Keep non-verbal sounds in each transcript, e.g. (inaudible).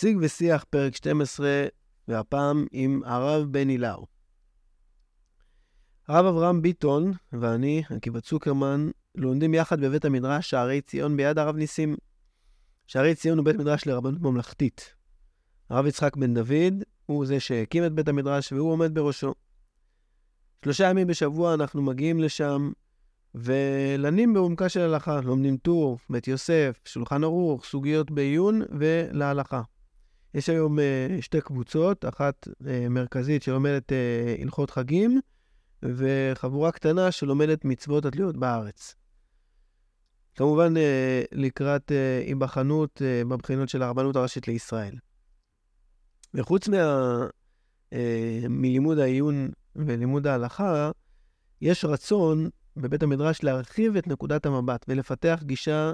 שיג ושיח, פרק 12, והפעם עם הרב בני לאו. הרב אברהם ביטון ואני, עקיבא צוקרמן, לומדים יחד בבית המדרש שערי ציון ביד הרב ניסים. שערי ציון הוא בית מדרש לרבנות ממלכתית. הרב יצחק בן דוד הוא זה שהקים את בית המדרש והוא עומד בראשו. שלושה ימים בשבוע אנחנו מגיעים לשם ולנים בעומקה של הלכה. לומדים טור, בית יוסף, שולחן ערוך, סוגיות בעיון ולהלכה. יש היום uh, שתי קבוצות, אחת uh, מרכזית שלומדת uh, הלכות חגים, וחבורה קטנה שלומדת מצוות התלויות בארץ. כמובן, לקראת היבחנות בבחינות של הרבנות הראשית לישראל. וחוץ מה, מלימוד העיון ולימוד ההלכה, יש רצון בבית המדרש להרחיב את נקודת המבט ולפתח גישה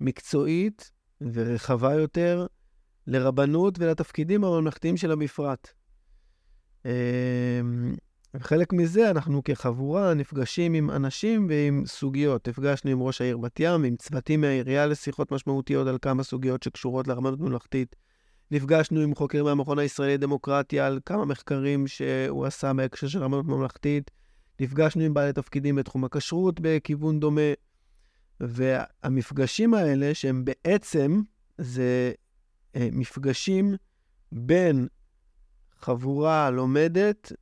מקצועית ורחבה יותר לרבנות ולתפקידים הממלכתיים שלה בפרט. וחלק מזה, אנחנו כחבורה נפגשים עם אנשים ועם סוגיות. נפגשנו עם ראש העיר בת ים, עם צוותים מהעירייה לשיחות משמעותיות על כמה סוגיות שקשורות לרבנות ממלכתית. נפגשנו עם חוקרים מהמכון הישראלי לדמוקרטיה על כמה מחקרים שהוא עשה בהקשר של רבנות ממלכתית. נפגשנו עם בעלי תפקידים בתחום הכשרות בכיוון דומה. והמפגשים האלה, שהם בעצם, זה מפגשים בין חבורה לומדת,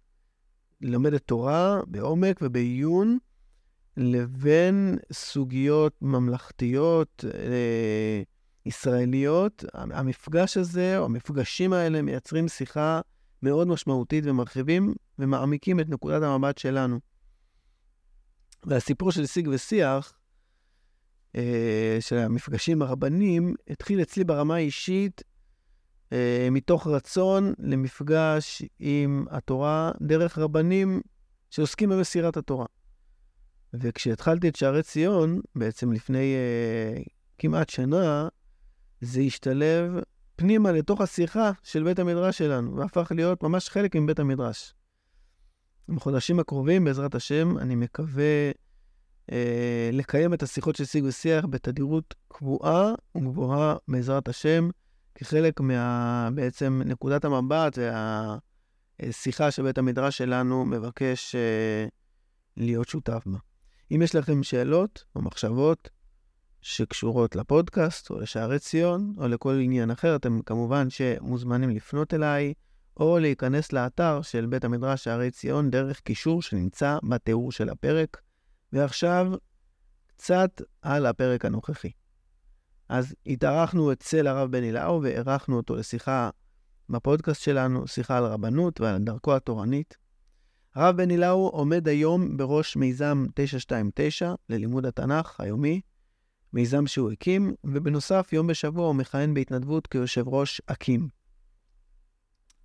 לומדת תורה בעומק ובעיון, לבין סוגיות ממלכתיות אה, ישראליות. המפגש הזה, או המפגשים האלה, מייצרים שיחה מאוד משמעותית ומרחיבים ומעמיקים את נקודת המבט שלנו. והסיפור של שיג ושיח, אה, של המפגשים הרבנים, התחיל אצלי ברמה האישית אה, מתוך רצון למפגש עם התורה דרך רבנים שעוסקים במסירת התורה. וכשהתחלתי את שערי ציון, בעצם לפני אה, כמעט שנה, זה השתלב פנימה לתוך השיחה של בית המדרש שלנו, והפך להיות ממש חלק מבית המדרש. בחודשים הקרובים, בעזרת השם, אני מקווה אה, לקיים את השיחות של שיג ושיח בתדירות קבועה וגבוהה בעזרת השם, כחלק מה... בעצם נקודת המבט והשיחה שבית המדרש שלנו מבקש אה, להיות שותף בה. אם יש לכם שאלות או מחשבות שקשורות לפודקאסט או לשערי ציון או לכל עניין אחר, אתם כמובן שמוזמנים לפנות אליי או להיכנס לאתר של בית המדרש שערי ציון דרך קישור שנמצא בתיאור של הפרק. ועכשיו, קצת על הפרק הנוכחי. אז התארחנו אצל הרב בני לאו ואירחנו אותו לשיחה בפודקאסט שלנו, שיחה על רבנות ועל דרכו התורנית. הרב בני לאו עומד היום בראש מיזם 929 ללימוד התנ"ך היומי, מיזם שהוא הקים, ובנוסף, יום בשבוע הוא מכהן בהתנדבות כיושב ראש אקים.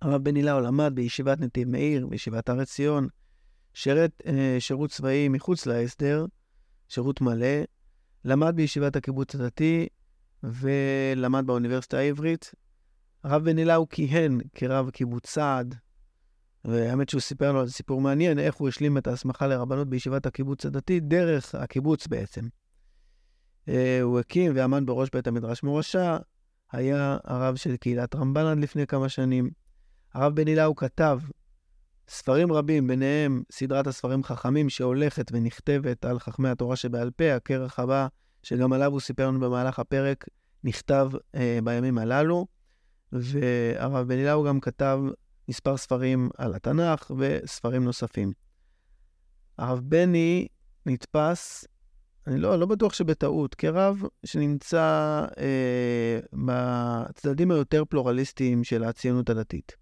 הרב בני לאו למד בישיבת נתיב מאיר, בישיבת הר עציון, שירת אה, שירות צבאי מחוץ להסדר, שירות מלא, למד בישיבת הקיבוץ הדתי ולמד באוניברסיטה העברית. הרב בן אליהו כיהן כרב קיבוץ סעד, והאמת שהוא סיפר לו על סיפור מעניין, איך הוא השלים את ההסמכה לרבנות בישיבת הקיבוץ הדתי, דרך הקיבוץ בעצם. אה, הוא הקים ועמד בראש בית המדרש מורשה, היה הרב של קהילת רמב"ן עד לפני כמה שנים. הרב בן אליהו כתב ספרים רבים, ביניהם סדרת הספרים חכמים שהולכת ונכתבת על חכמי התורה שבעל פה, הכרך הבא, שגם עליו הוא סיפר לנו במהלך הפרק, נכתב אה, בימים הללו. והרב בן אליהו גם כתב מספר ספרים על התנ"ך וספרים נוספים. הרב בני נתפס, אני לא, לא בטוח שבטעות, כרב שנמצא אה, בצדדים היותר פלורליסטיים של הציונות הדתית.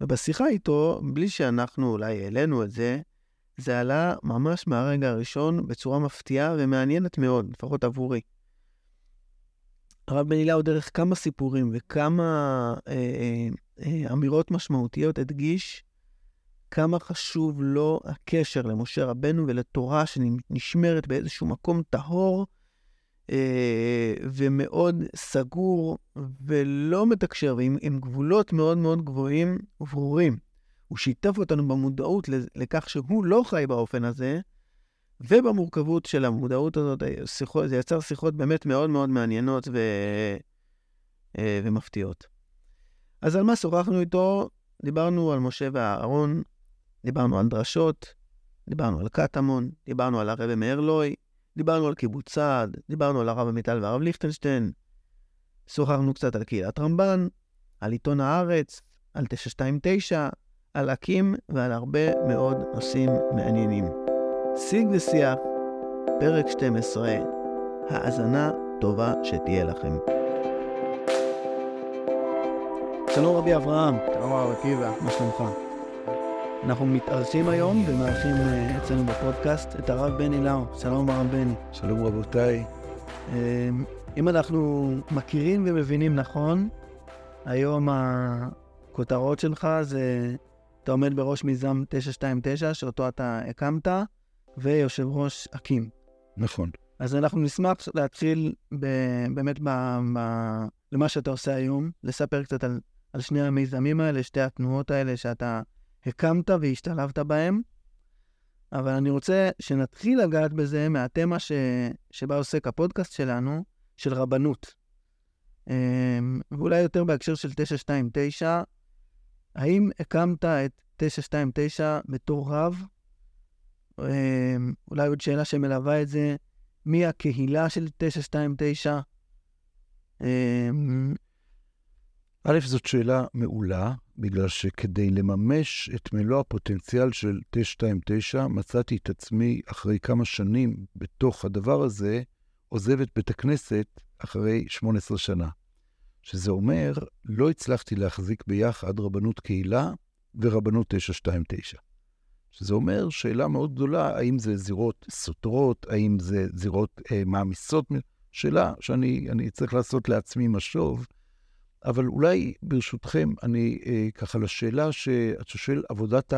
ובשיחה איתו, בלי שאנחנו אולי העלינו את זה, זה עלה ממש מהרגע הראשון בצורה מפתיעה ומעניינת מאוד, לפחות עבורי. הרב אליהו דרך כמה סיפורים וכמה אה, אה, אה, אמירות משמעותיות הדגיש כמה חשוב לו הקשר למשה רבנו ולתורה שנשמרת באיזשהו מקום טהור ומאוד סגור ולא מתקשר, ועם עם גבולות מאוד מאוד גבוהים וברורים. הוא שיתף אותנו במודעות לכך שהוא לא חי באופן הזה, ובמורכבות של המודעות הזאת, שיחות, זה יצר שיחות באמת מאוד מאוד מעניינות ו... אה, ומפתיעות. אז על מה שוחחנו איתו? דיברנו על משה ואהרון, דיברנו על דרשות, דיברנו על קטמון, דיברנו על הרבי מארלוי, דיברנו על קיבוץ סעד, דיברנו על הרב עמיטל והרב ליכטנשטיין, שוחחנו קצת על קהילת רמב"ן, על עיתון הארץ, על 929, על אקים ועל הרבה מאוד נושאים מעניינים. שיג ושיח, פרק 12, האזנה טובה שתהיה לכם. שלום רבי אברהם. שלום הרב עקיבא. מה שלומך? אנחנו מתארחים היום ומארחים אה, אצלנו בפודקאסט את הרב בני לאו. שלום הרב בני. שלום רבותיי. אה, אם אנחנו מכירים ומבינים נכון, היום הכותרות שלך זה, אתה עומד בראש מיזם 929, שאותו אתה הקמת, ויושב ראש אקים. נכון. אז אנחנו נשמח להתחיל ב, באמת ב, ב, במה שאתה עושה היום, לספר קצת על, על שני המיזמים האלה, שתי התנועות האלה שאתה הקמת והשתלבת בהם. אבל אני רוצה שנתחיל לגעת בזה מהתמה ש, שבה עוסק הפודקאסט שלנו, של רבנות. אמ, ואולי יותר בהקשר של 929, האם הקמת את 929 בתור רב? אמ, אולי עוד שאלה שמלווה את זה, מי הקהילה של 929? א', זאת שאלה מעולה, בגלל שכדי לממש את מלוא הפוטנציאל של 929, מצאתי את עצמי אחרי כמה שנים בתוך הדבר הזה, עוזב את בית הכנסת אחרי 18 שנה. שזה אומר, לא הצלחתי להחזיק ביחד רבנות קהילה ורבנות 929. שזה אומר שאלה מאוד גדולה, האם זה זירות סותרות, האם זה זירות אה, מעמיסות, שאלה שאני צריך לעשות לעצמי משוב, אבל אולי ברשותכם, אני אה, ככה לשאלה שאת שואל, עבודת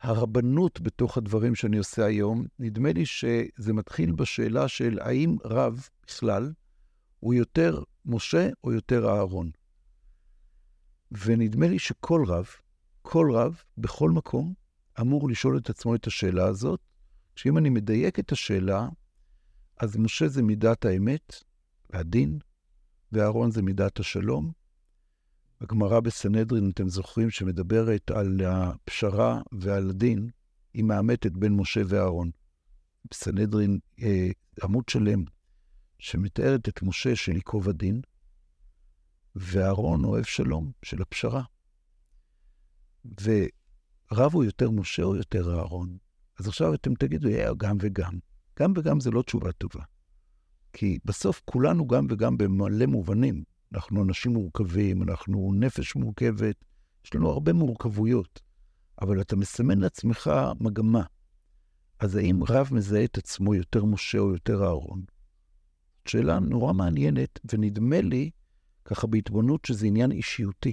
הרבנות בתוך הדברים שאני עושה היום, נדמה לי שזה מתחיל בשאלה של האם רב בכלל הוא יותר משה או יותר אהרון. ונדמה לי שכל רב, כל רב, בכל מקום, אמור לשאול את עצמו את השאלה הזאת, שאם אני מדייק את השאלה, אז משה זה מידת האמת והדין, ואהרון זה מידת השלום. הגמרא בסנהדרין, אתם זוכרים, שמדברת על הפשרה ועל הדין, היא מאמתת בין משה ואהרון. בסנהדרין, אה, עמוד שלם, שמתארת את משה של ייקוב הדין, ואהרון אוהב שלום, של הפשרה. ורב הוא יותר משה או יותר אהרון? אז עכשיו אתם תגידו, יהיה גם וגם. גם וגם זה לא תשובה טובה. כי בסוף כולנו גם וגם במלא מובנים. אנחנו אנשים מורכבים, אנחנו נפש מורכבת, יש לנו הרבה מורכבויות, אבל אתה מסמן לעצמך מגמה. אז האם רב מזהה את עצמו יותר משה או יותר אהרון? שאלה נורא מעניינת, ונדמה לי, ככה בהתבוננות, שזה עניין אישיותי.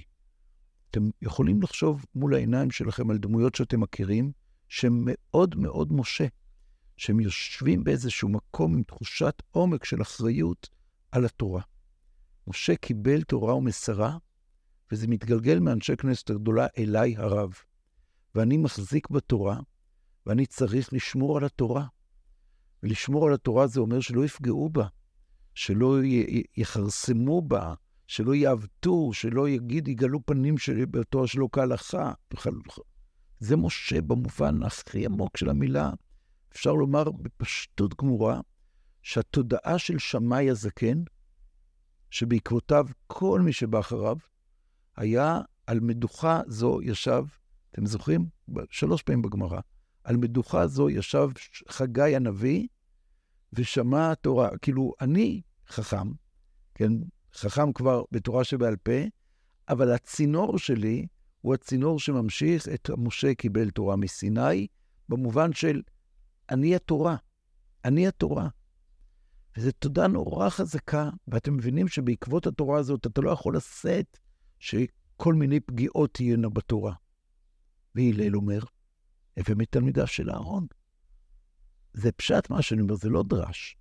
אתם יכולים לחשוב מול העיניים שלכם על דמויות שאתם מכירים, שהן מאוד מאוד משה, שהם יושבים באיזשהו מקום עם תחושת עומק של אחריות על התורה. משה קיבל תורה ומסרה, וזה מתגלגל מאנשי כנסת הגדולה אליי הרב. ואני מחזיק בתורה, ואני צריך לשמור על התורה. ולשמור על התורה זה אומר שלא יפגעו בה, שלא יכרסמו בה, שלא יעוותו, שלא יגיד, יגלו פנים שלי בתורה שלא כהלכה. זה משה במובן הכי עמוק של המילה. אפשר לומר בפשטות גמורה, שהתודעה של שמאי הזקן, שבעקבותיו כל מי שבא אחריו, היה על מדוכה זו ישב, אתם זוכרים? שלוש פעמים בגמרא. על מדוכה זו ישב חגי הנביא, ושמע התורה. כאילו, אני חכם, כן? חכם כבר בתורה שבעל פה, אבל הצינור שלי הוא הצינור שממשיך את משה קיבל תורה מסיני, במובן של אני התורה, אני התורה. וזו תודה נורא חזקה, ואתם מבינים שבעקבות התורה הזאת אתה לא יכול לשאת שכל מיני פגיעות תהיינה בתורה. והלל אומר, הווה מתלמידיו של אהרון. זה פשט מה שאני אומר, זה לא דרש.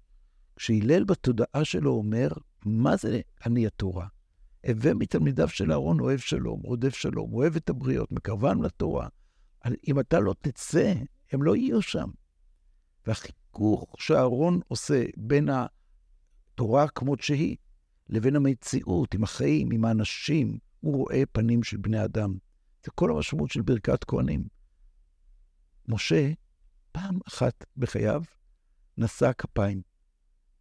כשהלל בתודעה שלו אומר, מה זה אני התורה? הווה מתלמידיו של אהרון אוהב שלום, רודף שלום, אוהב את הבריות, מקרבם לתורה. אם אתה לא תצא, הם לא יהיו שם. והחיכוך שאהרון עושה בין התורה כמות שהיא, לבין המציאות, עם החיים, עם האנשים, הוא רואה פנים של בני אדם. זה כל המשמעות של ברכת כהנים. משה, פעם אחת בחייו, נשא כפיים.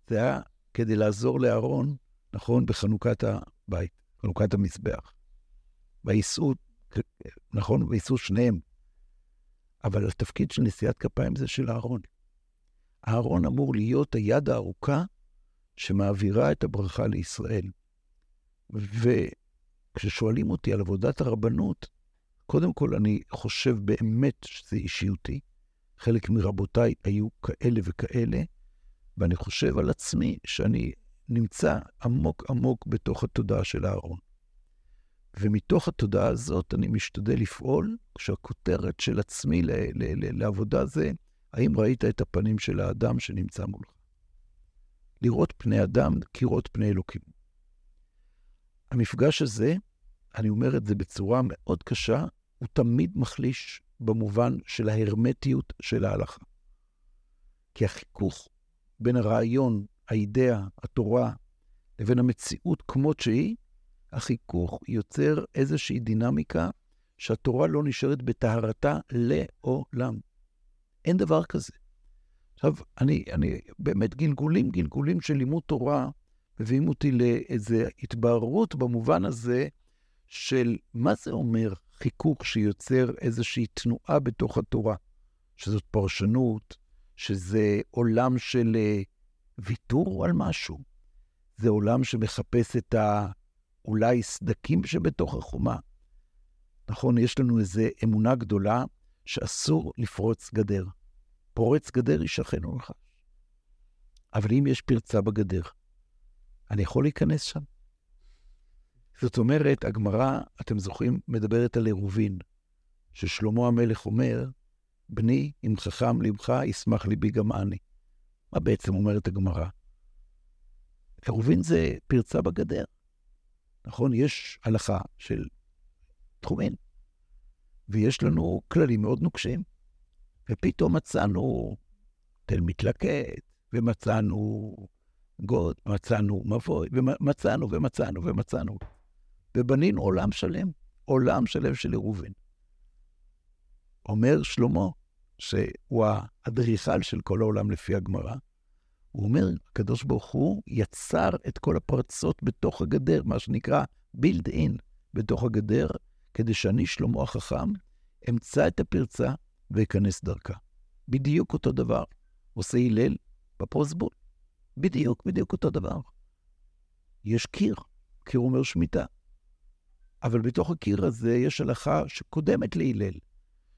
זה היה כדי לעזור לאהרון, נכון, בחנוכת הבית, חנוכת המזבח. ויישאו, נכון, ויישאו שניהם. אבל התפקיד של נשיאת כפיים זה של אהרון. אהרון אמור להיות היד הארוכה שמעבירה את הברכה לישראל. וכששואלים אותי על עבודת הרבנות, קודם כל אני חושב באמת שזה אישיותי. חלק מרבותיי היו כאלה וכאלה, ואני חושב על עצמי שאני נמצא עמוק עמוק בתוך התודעה של אהרון. ומתוך התודעה הזאת אני משתדל לפעול, כשהכותרת של עצמי ל- ל- ל- לעבודה זה, האם ראית את הפנים של האדם שנמצא מולך? לראות פני אדם כראות פני אלוקים. המפגש הזה, אני אומר את זה בצורה מאוד קשה, הוא תמיד מחליש במובן של ההרמטיות של ההלכה. כי החיכוך בין הרעיון, האידאה, התורה, לבין המציאות כמות שהיא, החיכוך יוצר איזושהי דינמיקה שהתורה לא נשארת בטהרתה לעולם. אין דבר כזה. עכשיו, אני, אני באמת גלגולים, גלגולים של לימוד תורה, מביאים אותי לאיזו התבהרות במובן הזה של מה זה אומר חיכוך שיוצר איזושהי תנועה בתוך התורה, שזאת פרשנות, שזה עולם של אה, ויתור על משהו, זה עולם שמחפש את האולי סדקים שבתוך החומה. נכון, יש לנו איזו אמונה גדולה שאסור לפרוץ גדר. פורץ גדר ישכן ונחש. אבל אם יש פרצה בגדר, אני יכול להיכנס שם. זאת אומרת, הגמרא, אתם זוכרים, מדברת על עירובין, ששלמה המלך אומר, בני, אם חכם לבך, ישמח ליבי גם אני. מה בעצם אומרת הגמרא? עירובין זה פרצה בגדר. נכון? יש הלכה של תחומין, ויש לנו כללים מאוד נוקשים. ופתאום מצאנו תל מתלקט, ומצאנו גוד, מצאנו מבוי, ומצאנו ומצאנו ומצאנו. ובנינו עולם שלם, עולם שלם של עירובין. אומר שלמה, שהוא האדריכל של כל העולם לפי הגמרא, הוא אומר, הקדוש ברוך הוא יצר את כל הפרצות בתוך הגדר, מה שנקרא build in בתוך הגדר, כדי שאני, שלמה החכם, אמצא את הפרצה ואכנס דרכה. בדיוק אותו דבר עושה הלל בפרוסבול. בדיוק, בדיוק אותו דבר. יש קיר, קיר אומר שמיטה. אבל בתוך הקיר הזה יש הלכה שקודמת להלל,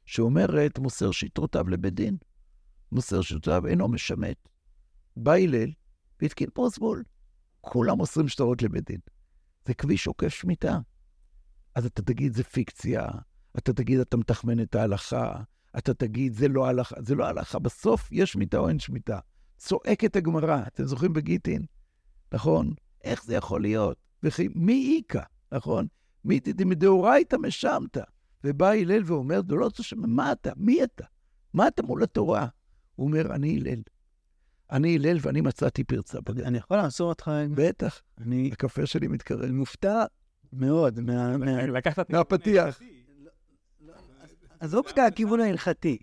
שאומרת, מוסר שיטרותיו לבית דין. מוסר שיטרותיו אינו משמט. בא הלל והתקין פרוסבול. כולם מוסרים שטרות לבית דין. זה כביש עוקף שמיטה. אז אתה תגיד, זה פיקציה, אתה תגיד, אתה מתחמן את ההלכה, אתה תגיד, זה לא הלכה, זה לא הלכה. בסוף יש שמיטה או אין שמיטה. צועקת הגמרא, אתם זוכרים בגיטין, נכון? איך זה יכול להיות? וכי מי איכא, נכון? מי מדאורייתא משמת. ובא הלל ואומר, לא תשמע, מה אתה? מי אתה? מה אתה מול התורה? הוא אומר, אני הלל. אני הלל ואני מצאתי פרצה בגן. אני יכול לעצור אותך? בטח. אני הקפה שלי מתקרב. מופתע מאוד לקחת מהפתיח. עזוב שנייה הכיוון ההלכתי.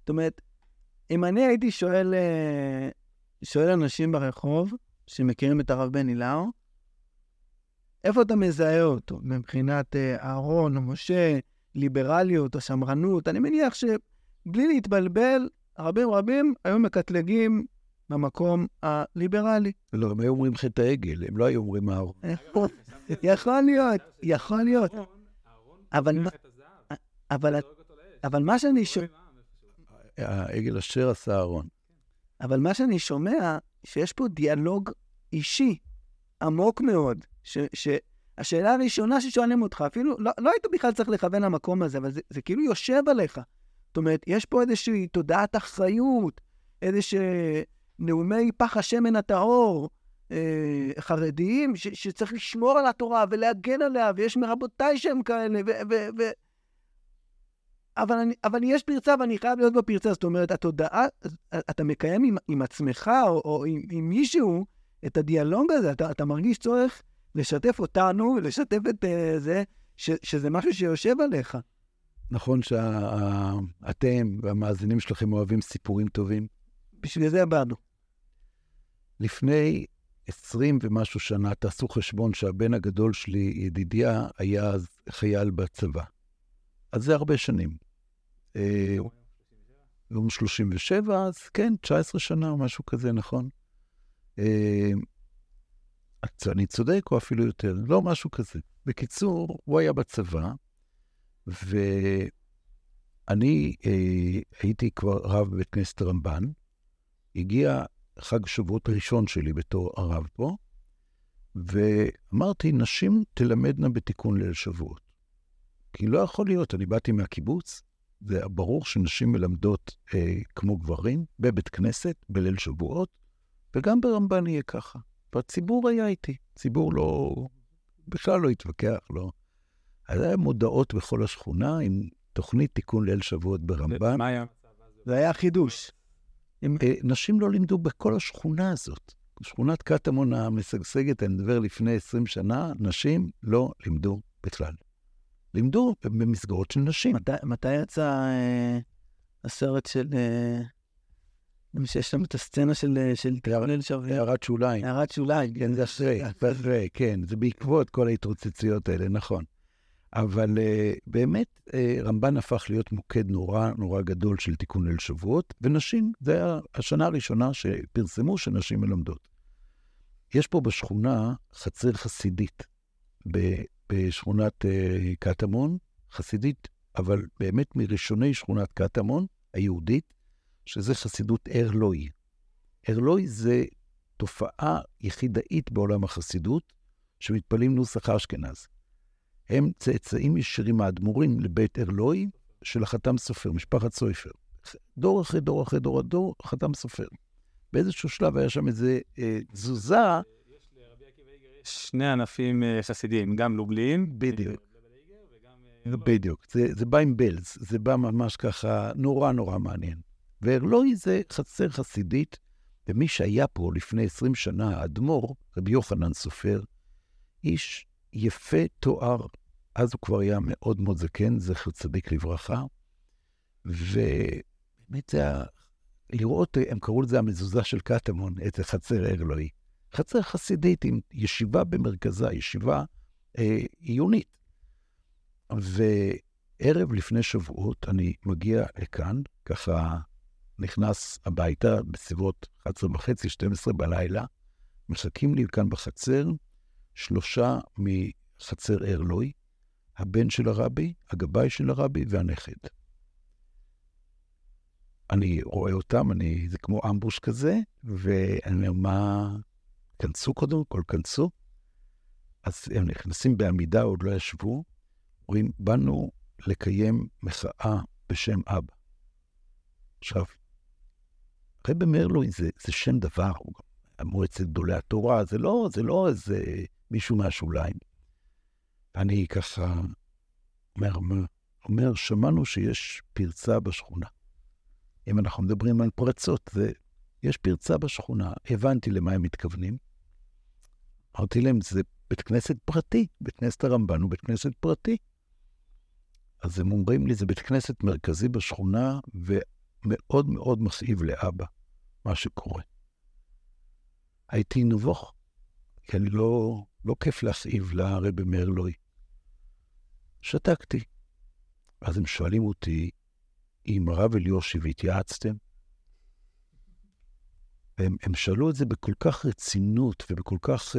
זאת אומרת, אם אני הייתי שואל, אה, שואל אנשים ברחוב שמכירים את הרב בני לאו, איפה אתה מזהה אותו מבחינת אה, אהרון או משה, ליברליות או שמרנות? אני מניח שבלי להתבלבל, רבים רבים היו מקטלגים במקום הליברלי. לא, הם היו אומרים חטא העגל, הם לא היו אומרים אהרון. יכול להיות, יכול להיות. אבל, אבל, אבל מה שאני שומע... העגל אשר עשה אהרון. אבל מה שאני שומע, שיש פה דיאלוג אישי עמוק מאוד, שהשאלה הראשונה ששואלים אותך, אפילו לא, לא היית בכלל צריך לכוון למקום הזה, אבל זה, זה כאילו יושב עליך. זאת אומרת, יש פה איזושהי תודעת אחריות, איזשהו נאומי פח השמן הטהור, אה, חרדיים, ש, שצריך לשמור על התורה ולהגן עליה, ויש מרבותיי שהם כאלה, ו... ו, ו אבל, אני, אבל יש פרצה ואני חייב להיות בפרצה. זאת אומרת, התודעה, אתה מקיים עם, עם עצמך או, או עם, עם מישהו את הדיאלוג הזה, אתה, אתה מרגיש צורך לשתף אותנו, לשתף את uh, זה, ש, שזה משהו שיושב עליך. נכון שאתם והמאזינים שלכם אוהבים סיפורים טובים? בשביל זה באנו. לפני עשרים ומשהו שנה, תעשו חשבון שהבן הגדול שלי, ידידיה, היה אז חייל בצבא. אז זה הרבה שנים. יום 37, אז כן, 19 שנה או משהו כזה, נכון? אה, אני צודק, או אפילו יותר? לא, משהו כזה. בקיצור, הוא היה בצבא, ואני אה, הייתי כבר רב בבית כנסת רמב"ן. הגיע חג שבועות ראשון שלי בתור הרב פה, ואמרתי, נשים תלמדנה בתיקון ליל שבועות. כי לא יכול להיות, אני באתי מהקיבוץ, זה ברור שנשים מלמדות אה, כמו גברים בבית כנסת, בליל שבועות, וגם ברמב"ן יהיה ככה. והציבור היה איתי, ציבור לא, בכלל לא התווכח, לא. אז היה מודעות בכל השכונה עם תוכנית תיקון ליל שבועות ברמב"ן. מה היה? זה היה חידוש. הם, אה, נשים לא לימדו בכל השכונה הזאת. שכונת קטמון המשגשגת, אני מדבר לפני 20 שנה, נשים לא לימדו בכלל. לימדו במסגרות של נשים. מתי, מתי יצא אה, הסרט של... אה, שיש שם את הסצנה של, אה, של תרנל שווה. הערת שוליים. הערת שוליים. כן, זה אחרי, אחרי, כן, זה בעקבות כל ההתרוצצויות האלה, נכון. אבל uh, באמת, uh, רמב"ן הפך להיות מוקד נורא נורא גדול של תיקון ליל שבועות, ונשים, זה היה השנה הראשונה שפרסמו שנשים מלמדות. יש פה בשכונה חצר חסידית, בשכונת uh, קטמון, חסידית, אבל באמת מראשוני שכונת קטמון, היהודית, שזה חסידות ארלוי. ארלוי זה תופעה יחידאית בעולם החסידות, שמתפללים נוסח אשכנז. הם צאצאים ישירים מהאדמו"רים לבית ארלוי של החתם סופר, משפחת סויפר. דור אחרי דור אחרי דור הדור, חתם סופר. באיזשהו שלב היה שם איזה אה, תזוזה. שני ענפים אה, חסידיים, גם לובלין. בדיוק. אה, בדיוק. זה, זה בא עם בלז, זה בא ממש ככה נורא נורא מעניין. וארלוי זה חצר חסידית, ומי שהיה פה לפני 20 שנה, האדמו"ר, רבי יוחנן סופר, איש יפה תואר. אז הוא כבר היה מאוד מאוד זקן, זכר צדיק לברכה. ובאמת זה היה, לראות, הם קראו לזה המזוזה של קטמון, את חצר ארלוי. חצר חסידית עם ישיבה במרכזה, ישיבה אה, עיונית. וערב לפני שבועות אני מגיע לכאן, ככה נכנס הביתה בסביבות 11 וחצי, 12 בלילה, מחכים לי כאן בחצר שלושה מחצר ארלוי, הבן של הרבי, הגבאי של הרבי והנכד. אני רואה אותם, אני, זה כמו אמבוש כזה, ואני אומר, מה, כנסו קודם כל, כנסו. אז הם נכנסים בעמידה, עוד לא ישבו, אומרים, באנו לקיים מחאה בשם אבא. עכשיו, רבי מרלוי זה, זה שם דבר, מועצת גדולי התורה, זה לא, זה לא איזה מישהו מהשוליים. אני ככה אומר, אומר, שמענו שיש פרצה בשכונה. אם אנחנו מדברים על פרצות, זה, יש פרצה בשכונה. הבנתי למה הם מתכוונים. אמרתי להם, זה בית כנסת פרטי, בית כנסת הרמב"ן הוא בית כנסת פרטי. אז הם אומרים לי, זה בית כנסת מרכזי בשכונה, ומאוד מאוד מכאיב לאבא, מה שקורה. הייתי נבוך, כי אני לא, לא כיף להכאיב לרבי מרלוי. שתקתי. אז הם שואלים אותי, אם הרב אליושיב התייעצתם? והם הם שאלו את זה בכל כך רצינות ובכל כך uh,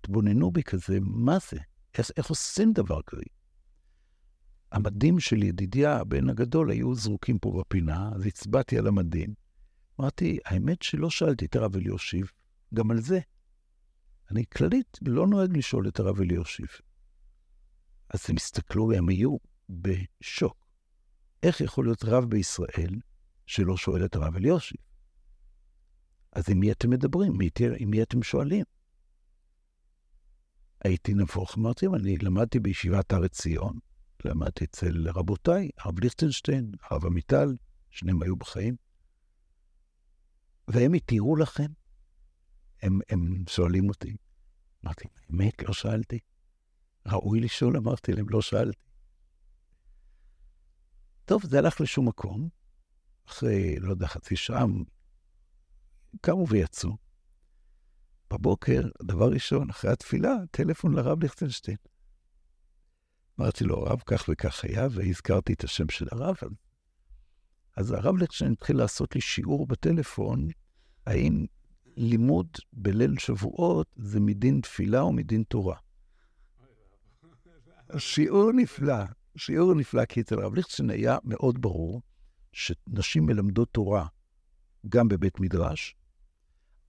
התבוננו בי כזה, מה זה? איך, איך עושים דבר כזה? המדים של ידידיה, הבן הגדול, היו זרוקים פה בפינה, אז הצבעתי על המדים. אמרתי, האמת שלא שאלתי את הרב אליושיב גם על זה. אני כללית לא נוהג לשאול את הרב אליושיב. אז הם הסתכלו והם היו בשוק. איך יכול להיות רב בישראל שלא שואל את הרב אליושיב? אז עם מי אתם מדברים? עם מי אתם שואלים? הייתי נבוך, אמרתי, אני למדתי בישיבת הר עציון, למדתי אצל רבותיי, הרב ליכטנשטיין, הרב עמיטל, שניהם היו בחיים. והם התירו לכם? הם, הם שואלים אותי. אמרתי, באמת, לא שאלתי? ראוי לשאול, אמרתי להם, לא שאלתי. טוב, זה הלך לשום מקום. אחרי, לא יודע, חצי שעה, קמו ויצאו. בבוקר, דבר ראשון, אחרי התפילה, טלפון לרב ליכטנשטיין. אמרתי לו, הרב כך וכך היה, והזכרתי את השם של הרב. אז הרב ליכטנשטיין התחיל לעשות לי שיעור בטלפון, האם לימוד בליל שבועות זה מדין תפילה או מדין תורה. שיעור נפלא, שיעור נפלא, כי אצל הרב ליכטנשטיין היה מאוד ברור שנשים מלמדות תורה גם בבית מדרש,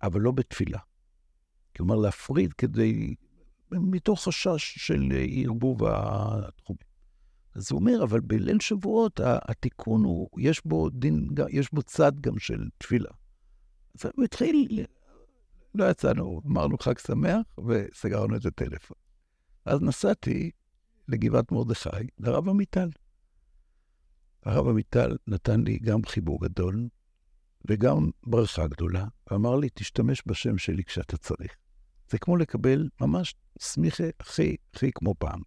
אבל לא בתפילה. כלומר, להפריד כדי, מתוך חשש של ערבוב התחומים. אז הוא אומר, אבל בליל שבועות התיקון הוא, יש בו דין, יש בו צד גם של תפילה. אז הוא התחיל, לא יצאנו, אמרנו חג שמח, וסגרנו את הטלפון. אז נסעתי לגבעת מרדכי, לרב עמיטל. הרב עמיטל נתן לי גם חיבור גדול וגם ברכה גדולה, ואמר לי, תשתמש בשם שלי כשאתה צריך. זה כמו לקבל ממש סמיכה הכי, הכי כמו פעם.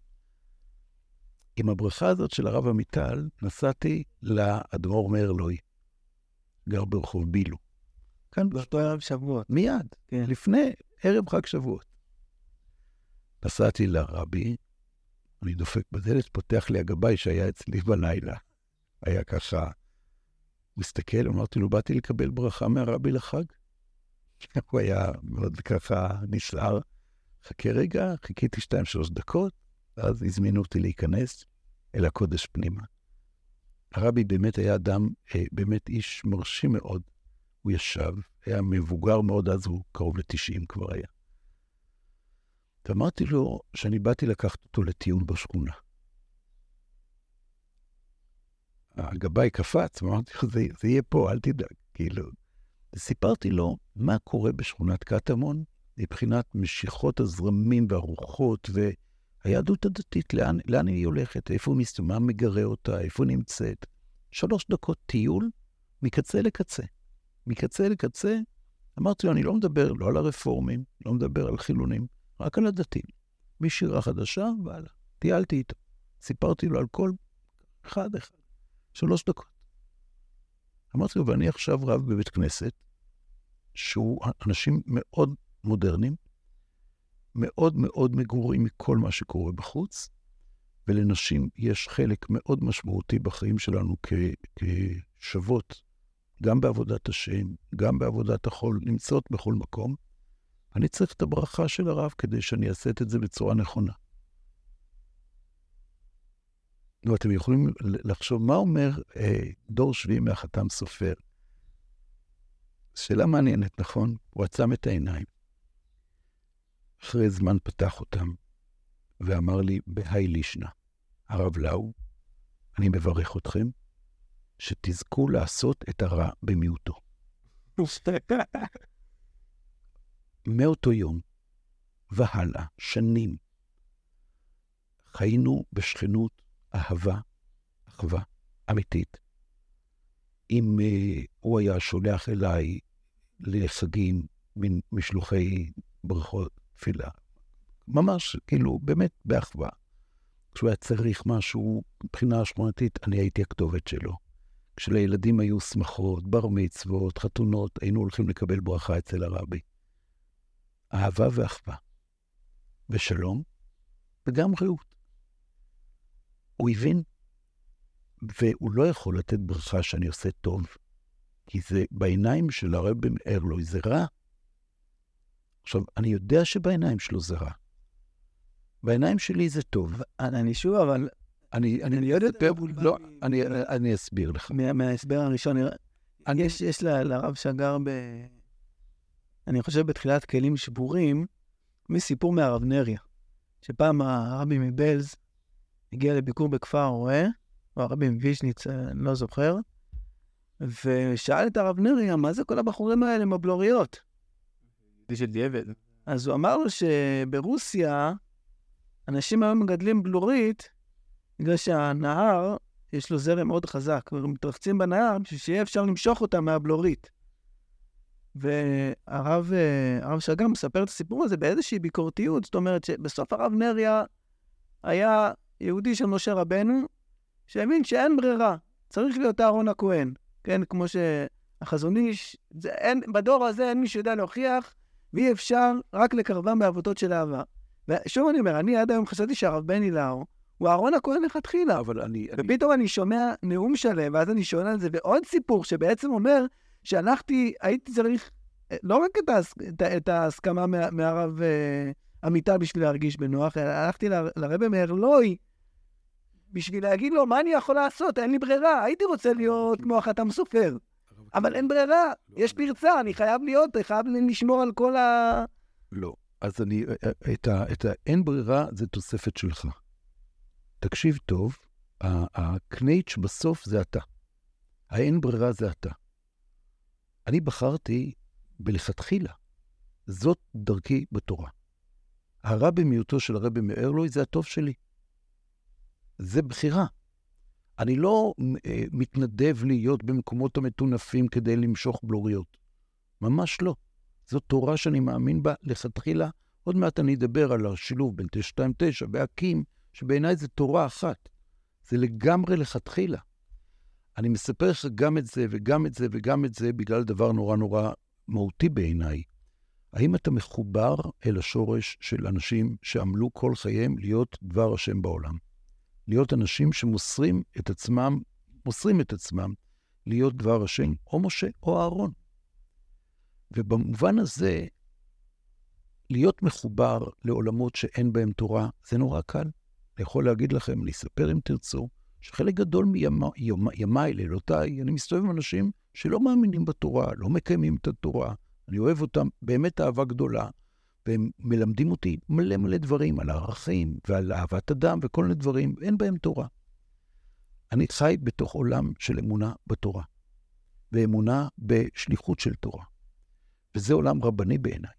עם הברכה הזאת של הרב עמיטל, נסעתי לאדמו"ר מאיר לוי, גר ברחוב בילו. כאן באותו ערב שבועות. מיד, כן. לפני ערב חג שבועות. נסעתי לרבי, אני דופק בדלת, פותח לי הגבאי שהיה אצלי בלילה. היה ככה, מסתכל, אמרתי לו, באתי לקבל ברכה מהרבי לחג. (laughs) הוא היה מאוד ככה נסער. חכה רגע, חיכיתי שתיים, שלוש דקות, ואז הזמינו אותי להיכנס אל הקודש פנימה. הרבי באמת היה אדם, אה, באמת איש מרשים מאוד. הוא ישב, היה מבוגר מאוד, אז הוא קרוב ל-90 כבר היה. ואמרתי לו שאני באתי לקחת אותו לטיול בשכונה. הגבאי קפץ, ואמרתי לו, זה, זה יהיה פה, אל תדאג, כאילו. וסיפרתי לו מה קורה בשכונת קטמון מבחינת משיכות הזרמים והרוחות והיהדות הדתית, לאן, לאן היא הולכת, איפה היא מסתובבת, מה מגרה אותה, איפה נמצאת. שלוש דקות טיול מקצה לקצה. מקצה לקצה, אמרתי לו, אני לא מדבר לא על הרפורמים, לא מדבר על חילונים, רק על הדתיים. משירה חדשה והלאה. טיילתי איתו. סיפרתי לו על כל אחד אחד. שלוש דקות. אמרתי לו, ואני עכשיו רב בבית כנסת, שהוא אנשים מאוד מודרניים, מאוד מאוד מגורים מכל מה שקורה בחוץ, ולנשים יש חלק מאוד משמעותי בחיים שלנו כ- כשוות, גם בעבודת השם, גם בעבודת החול, נמצאות בכל מקום. אני צריך את הברכה של הרב כדי שאני אעשה את זה בצורה נכונה. נו, אתם יכולים לחשוב, מה אומר אה, דור שביעי מהחתם סופר? שאלה מעניינת, נכון? הוא עצם את העיניים. אחרי זמן פתח אותם, ואמר לי, בהאי לישנא, הרב לאו, אני מברך אתכם, שתזכו לעשות את הרע במיעוטו. (laughs) מאותו יום והלאה, שנים, חיינו בשכנות אהבה, אחווה אמיתית. אם uh, הוא היה שולח אליי לחגים מין משלוחי ברכות, תפילה, ממש, כאילו, באמת באחווה. כשהוא היה צריך משהו מבחינה שכונתית, אני הייתי הכתובת שלו. כשלילדים היו שמחות, בר מצוות, חתונות, היינו הולכים לקבל ברכה אצל הרבי. אהבה ואחווה. ושלום, וגם רעות. הוא הבין, והוא לא יכול לתת ברכה שאני עושה טוב, כי זה בעיניים של הרבי ארלוי זה רע. עכשיו, אני יודע שבעיניים שלו זה רע. בעיניים שלי זה טוב. אני שוב, אבל... אני, מבולבל. לא, אני, אני אסביר לך. מה, מההסבר הראשון, אני... יש, לרב שגר ב... אני חושב בתחילת כלים שבורים, מסיפור מהרב נריה, שפעם הרבי מבלז הגיע לביקור בכפר רועה, או הרבי מוויז'ניץ, אני לא זוכר, ושאל את הרב נריה, מה זה כל הבחורים האלה עם הבלוריות? זה של דיעבד. אז הוא אמר לו שברוסיה, אנשים היום מגדלים בלורית, בגלל שהנהר, יש לו זרם מאוד חזק, ומתרחצים בנהר בשביל שיהיה אפשר למשוך אותה מהבלורית. והרב אה, שג"ר מספר את הסיפור הזה באיזושהי ביקורתיות, זאת אומרת שבסוף הרב נריה היה יהודי של משה רבנו, שהבין שאין ברירה, צריך להיות אהרון הכהן, כן? כמו שהחזון איש, בדור הזה אין מי שיודע להוכיח, ואי אפשר רק לקרבם בעבודות של אהבה. ושוב אני אומר, אני עד היום חשבתי שהרב בני לאו הוא אהרון הכהן לכתחילה. אבל אני... אני... ופתאום אני שומע נאום שלם, ואז אני שואל על זה, ועוד סיפור שבעצם אומר שהלכתי, הייתי צריך אה, לא רק את, ההס, את, את ההסכמה מה, מהרב אה, עמיטל בשביל להרגיש בנוח, אלא הלכתי ל, לרבי מארלוי בשביל להגיד לו, מה אני יכול לעשות? אין לי ברירה. הייתי רוצה להיות כמו החתם סופר, אבל אין ברירה, יש פרצה, אני חייב להיות, אני חייב לשמור על כל ה... לא. אז אני, אה. את האין ברירה זה תוספת שלך. תקשיב טוב, הקנייץ' בסוף זה אתה. האין ברירה זה אתה. אני בחרתי בלכתחילה. זאת דרכי בתורה. הרע במיעוטו של הרבי מארלוי זה הטוב שלי. זה בחירה. אני לא אה, מתנדב להיות במקומות המטונפים כדי למשוך בלוריות. ממש לא. זאת תורה שאני מאמין בה לכתחילה. עוד מעט אני אדבר על השילוב בין 929 והקים, שבעיניי זה תורה אחת. זה לגמרי לכתחילה. אני מספר לך גם את זה וגם את זה וגם את זה בגלל דבר נורא נורא מהותי בעיניי. האם אתה מחובר אל השורש של אנשים שעמלו כל חייהם להיות דבר השם בעולם? להיות אנשים שמוסרים את עצמם, מוסרים את עצמם להיות דבר השם, או משה או אהרון. ובמובן הזה, להיות מחובר לעולמות שאין בהם תורה, זה נורא קל. אני יכול להגיד לכם, לספר אם תרצו, שחלק גדול מימיי, לילותיי, אני מסתובב עם אנשים שלא מאמינים בתורה, לא מקיימים את התורה. אני אוהב אותם באמת אהבה גדולה, והם מלמדים אותי מלא מלא דברים על הערכים ועל אהבת אדם וכל מיני דברים, אין בהם תורה. אני חי בתוך עולם של אמונה בתורה, ואמונה בשליחות של תורה. וזה עולם רבני בעיניי.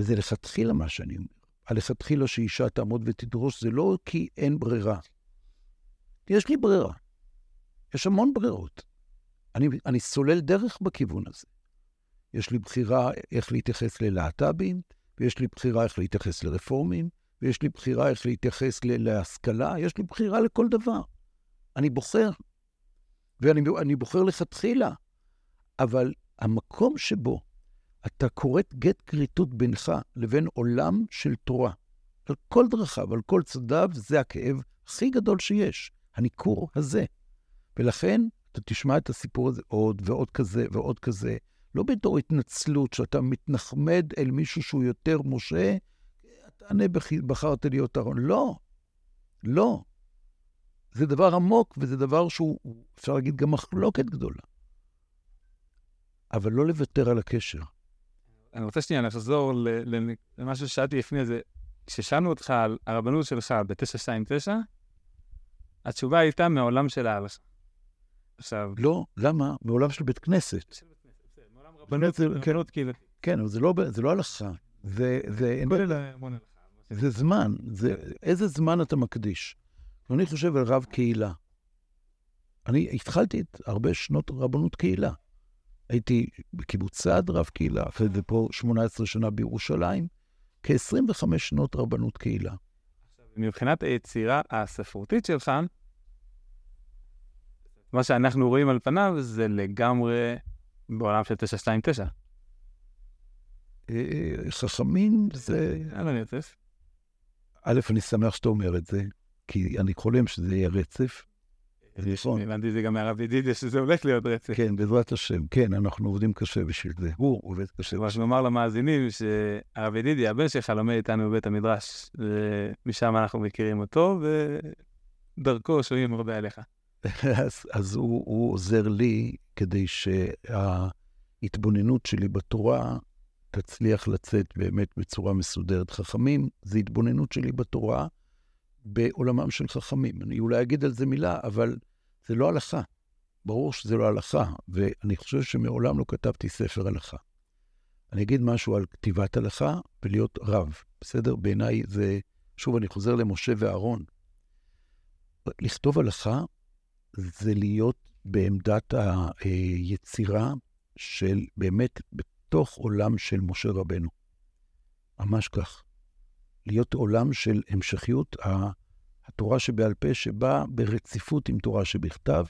וזה לכתחילה מה שאני אומר. הלכתחילה שאישה תעמוד ותדרוש, זה לא כי אין ברירה. יש לי ברירה. יש המון ברירות. אני, אני סולל דרך בכיוון הזה. יש לי בחירה איך להתייחס ללהט"בים, ויש לי בחירה איך להתייחס לרפורמים, ויש לי בחירה איך להתייחס להשכלה, יש לי בחירה לכל דבר. אני בוחר, ואני בוחר לכתחילה. אבל המקום שבו אתה כורת גט כריתות בינך לבין עולם של תורה, על כל דרכיו, על כל צדיו, זה הכאב הכי גדול שיש, הניכור הזה. ולכן, אתה תשמע את הסיפור הזה עוד ועוד כזה ועוד כזה, לא בתור התנצלות שאתה מתנחמד אל מישהו שהוא יותר משה, תענה בחרת להיות אהרון. לא, לא. זה דבר עמוק, וזה דבר שהוא, אפשר להגיד, גם מחלוקת גדולה. אבל לא לוותר על הקשר. אני רוצה שנייה לחזור למה ששאלתי לפני זה. כששאלנו אותך על הרבנות שלך ב-929, התשובה הייתה מעולם של ההלכה. עכשיו... לא, למה? מעולם של בית כנסת. רבנות זה, כן, כן, אבל זה לא, זה לא הלכה. זה, זה, זה זמן, זה, איזה זמן אתה מקדיש? אני חושב על רב קהילה. אני התחלתי את הרבה שנות רבנות קהילה. הייתי בקיבוץ סעד רב קהילה, אחרי זה פה 18 שנה בירושלים, כ-25 שנות רבנות קהילה. מבחינת היצירה הספרותית שלך, מה שאנחנו רואים על פניו זה לגמרי בעולם של 929. אה, חכמים זה... יאללה, אני רצף. א', אני שמח שאתה אומר את זה, כי אני חולם שזה יהיה רצף. נכון. הבנתי את זה גם מהרב ידידיה, שזה הולך להיות רצף. כן, בעזרת השם. כן, אנחנו עובדים קשה בשביל זה. הוא עובד קשה. מה שנאמר למאזינים, שהרב ידידיה, הבן שלך, לומד איתנו בבית המדרש, ומשם אנחנו מכירים אותו, ודרכו שומעים הרבה עליך. (laughs) אז, אז הוא, הוא עוזר לי כדי שההתבוננות שלי בתורה תצליח לצאת באמת בצורה מסודרת. חכמים זה התבוננות שלי בתורה בעולמם של חכמים. אני אולי אגיד על זה מילה, אבל זה לא הלכה. ברור שזה לא הלכה, ואני חושב שמעולם לא כתבתי ספר הלכה. אני אגיד משהו על כתיבת הלכה ולהיות רב, בסדר? בעיניי זה, שוב, אני חוזר למשה ואהרון. לכתוב הלכה זה להיות בעמדת היצירה של באמת בתוך עולם של משה רבנו. ממש כך. להיות עולם של המשכיות התורה שבעל פה, שבאה ברציפות עם תורה שבכתב,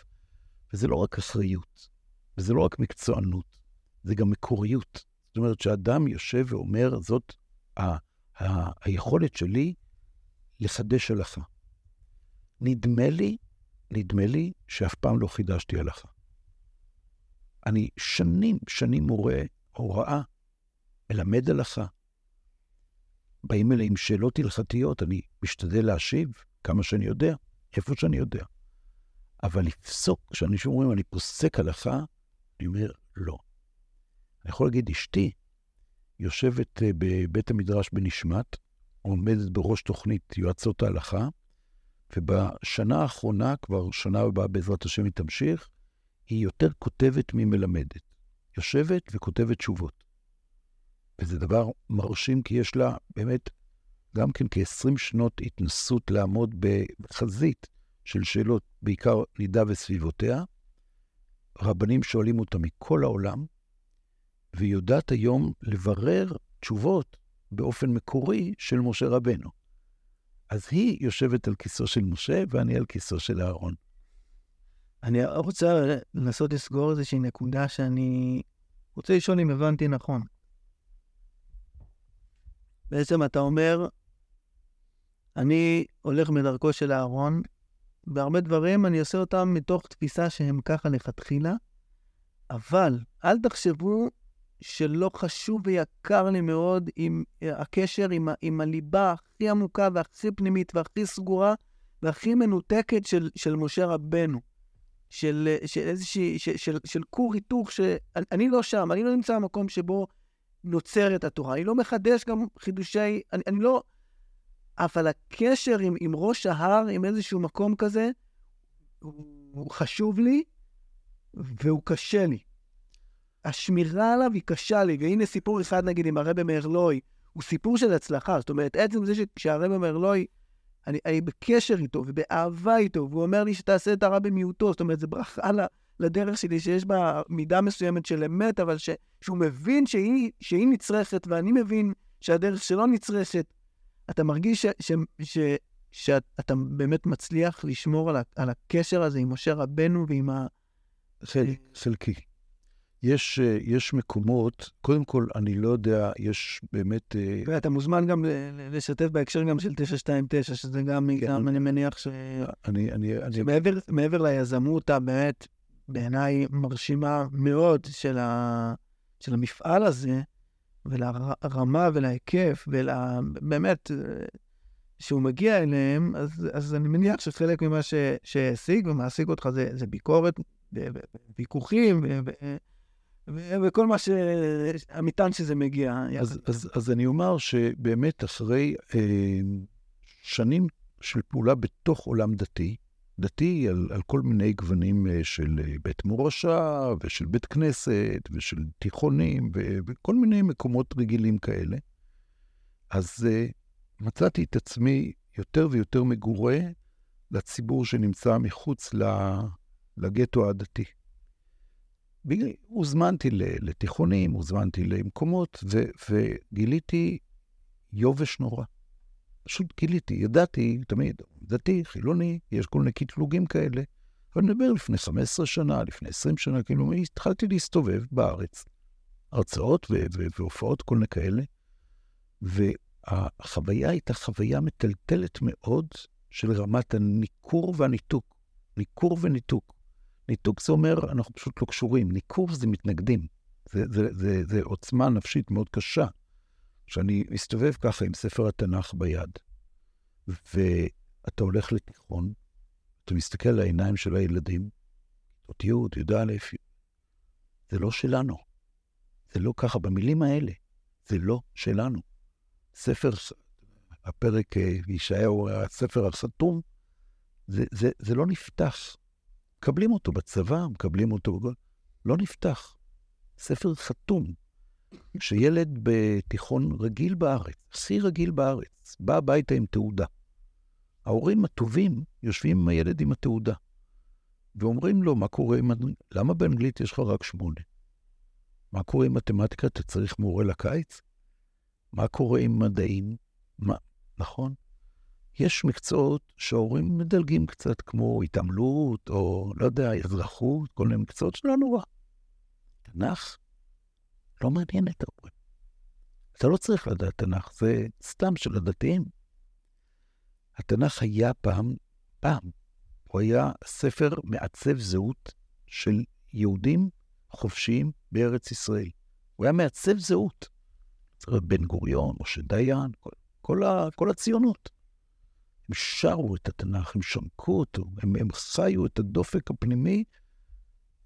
וזה לא רק אחריות, וזה לא רק מקצוענות, זה גם מקוריות. זאת אומרת, שאדם יושב ואומר, זאת ה- ה- היכולת שלי לחדש הלכה. נדמה לי, נדמה לי שאף פעם לא חידשתי הלכה. אני שנים, שנים מורה הוראה, מלמד הלכה. באים אליי עם שאלות הלכתיות, אני משתדל להשיב כמה שאני יודע, איפה שאני יודע. אבל לפסוק, כשאנשים אומרים, אני פוסק הלכה, אני אומר, לא. אני יכול להגיד, אשתי יושבת אה, בבית המדרש בנשמת, עומדת בראש תוכנית יועצות ההלכה, ובשנה האחרונה, כבר שנה הבאה בעזרת השם היא תמשיך, היא יותר כותבת ממלמדת. יושבת וכותבת תשובות. וזה דבר מרשים, כי יש לה באמת גם כן כ-20 שנות התנסות לעמוד בחזית של שאלות, בעיקר נידה וסביבותיה. רבנים שואלים אותה מכל העולם, והיא יודעת היום לברר תשובות באופן מקורי של משה רבנו. אז היא יושבת על כיסו של משה, ואני על כיסו של אהרון. אני רוצה לנסות לסגור איזושהי נקודה שאני רוצה לשאול אם הבנתי נכון. בעצם אתה אומר, אני הולך מדרכו של אהרון, והרבה דברים אני עושה אותם מתוך תפיסה שהם ככה לכתחילה, אבל אל תחשבו שלא חשוב ויקר לי מאוד עם הקשר עם, עם הליבה הכי עמוקה והכי פנימית והכי סגורה והכי מנותקת של, של משה רבנו. של, של איזושהי, של, של, של כור היתוך, שאני לא שם, אני לא נמצא במקום שבו נוצרת התורה. אני לא מחדש גם חידושי, אני, אני לא... אבל הקשר עם, עם ראש ההר, עם איזשהו מקום כזה, הוא, הוא חשוב לי והוא קשה לי. השמירה עליו היא קשה לי, והנה סיפור אחד, נגיד, עם הרבי מארלוי, הוא סיפור של הצלחה. זאת אומרת, עצם זה שהרבי מארלוי, אני, אני בקשר איתו ובאהבה איתו, והוא אומר לי שתעשה את הרע במיעוטו, זאת אומרת, זו ברכה לדרך שלי, שיש בה מידה מסוימת של אמת, אבל ש, שהוא מבין שהיא, שהיא נצרכת, ואני מבין שהדרך שלו נצרכת. אתה מרגיש ש, ש, ש, שאתה באמת מצליח לשמור על, ה, על הקשר הזה עם משה רבנו ועם ה... חלק, חלקי. יש, יש מקומות, קודם כל, אני לא יודע, יש באמת... ואתה מוזמן גם לשתף בהקשר גם של 929, שזה גם, כן. גם אני מניח ש... אני... אני, שמעבר אני... ליזמות הבאמת, בעיניי, מרשימה מאוד של, ה, של המפעל הזה, ולרמה ולהיקף, ובאמת, שהוא מגיע אליהם, אז, אז אני מניח שחלק ממה שהשיג ומעסיק אותך זה, זה ביקורת, וויכוחים, וכל מה ש... המטען שזה מגיע. אז, אז, אז אני אומר שבאמת אחרי אה, שנים של פעולה בתוך עולם דתי, דתי על, על כל מיני גוונים אה, של אה, בית מורשה ושל בית כנסת ושל תיכונים ו, וכל מיני מקומות רגילים כאלה, אז אה, מצאתי את עצמי יותר ויותר מגורה לציבור שנמצא מחוץ לגטו הדתי. הוזמנתי לתיכונים, הוזמנתי למקומות, ו, וגיליתי יובש נורא. פשוט גיליתי, ידעתי תמיד, דתי, חילוני, יש כל מיני קטלוגים כאלה. אבל אני מדבר לפני 15 שנה, לפני 20 שנה, כאילו, התחלתי להסתובב בארץ, הרצאות והופעות, כל מיני כאלה, והחוויה הייתה חוויה מטלטלת מאוד של רמת הניכור והניתוק. ניכור וניתוק. ניתוק זה אומר, אנחנו פשוט לא קשורים. ניכור זה מתנגדים. זה, זה, זה, זה עוצמה נפשית מאוד קשה. כשאני מסתובב ככה עם ספר התנ"ך ביד, ואתה הולך לתיכון, אתה מסתכל על העיניים של הילדים, כיתות י', י"א, זה לא שלנו. זה לא ככה, במילים האלה, זה לא שלנו. ספר, הפרק אה, ישעיהו, הספר החתום, זה, זה, זה לא נפתח. מקבלים אותו בצבא, מקבלים אותו, לא נפתח. ספר חתום. שילד בתיכון רגיל בארץ, הכי רגיל בארץ, בא הביתה עם תעודה. ההורים הטובים יושבים עם הילד עם התעודה, ואומרים לו, מה קורה עם... למה באנגלית יש לך רק שמונה? מה קורה עם מתמטיקה? אתה צריך מורה לקיץ? מה קורה עם מדעים? מה, נכון? יש מקצועות שההורים מדלגים קצת, כמו התעמלות, או לא יודע, אזרחות, כל מיני מקצועות שלא נורא. תנ"ך לא מעניין את ההורים. אתה לא צריך לדעת תנ"ך, זה סתם של הדתיים. התנ"ך היה פעם, פעם, הוא היה ספר מעצב זהות של יהודים חופשיים בארץ ישראל. הוא היה מעצב זהות. צריך בן גוריון, משה דיין, כל, כל, ה, כל הציונות. הם שרו את התנ"ך, הם שמקו אותו, הם, הם חיו את הדופק הפנימי.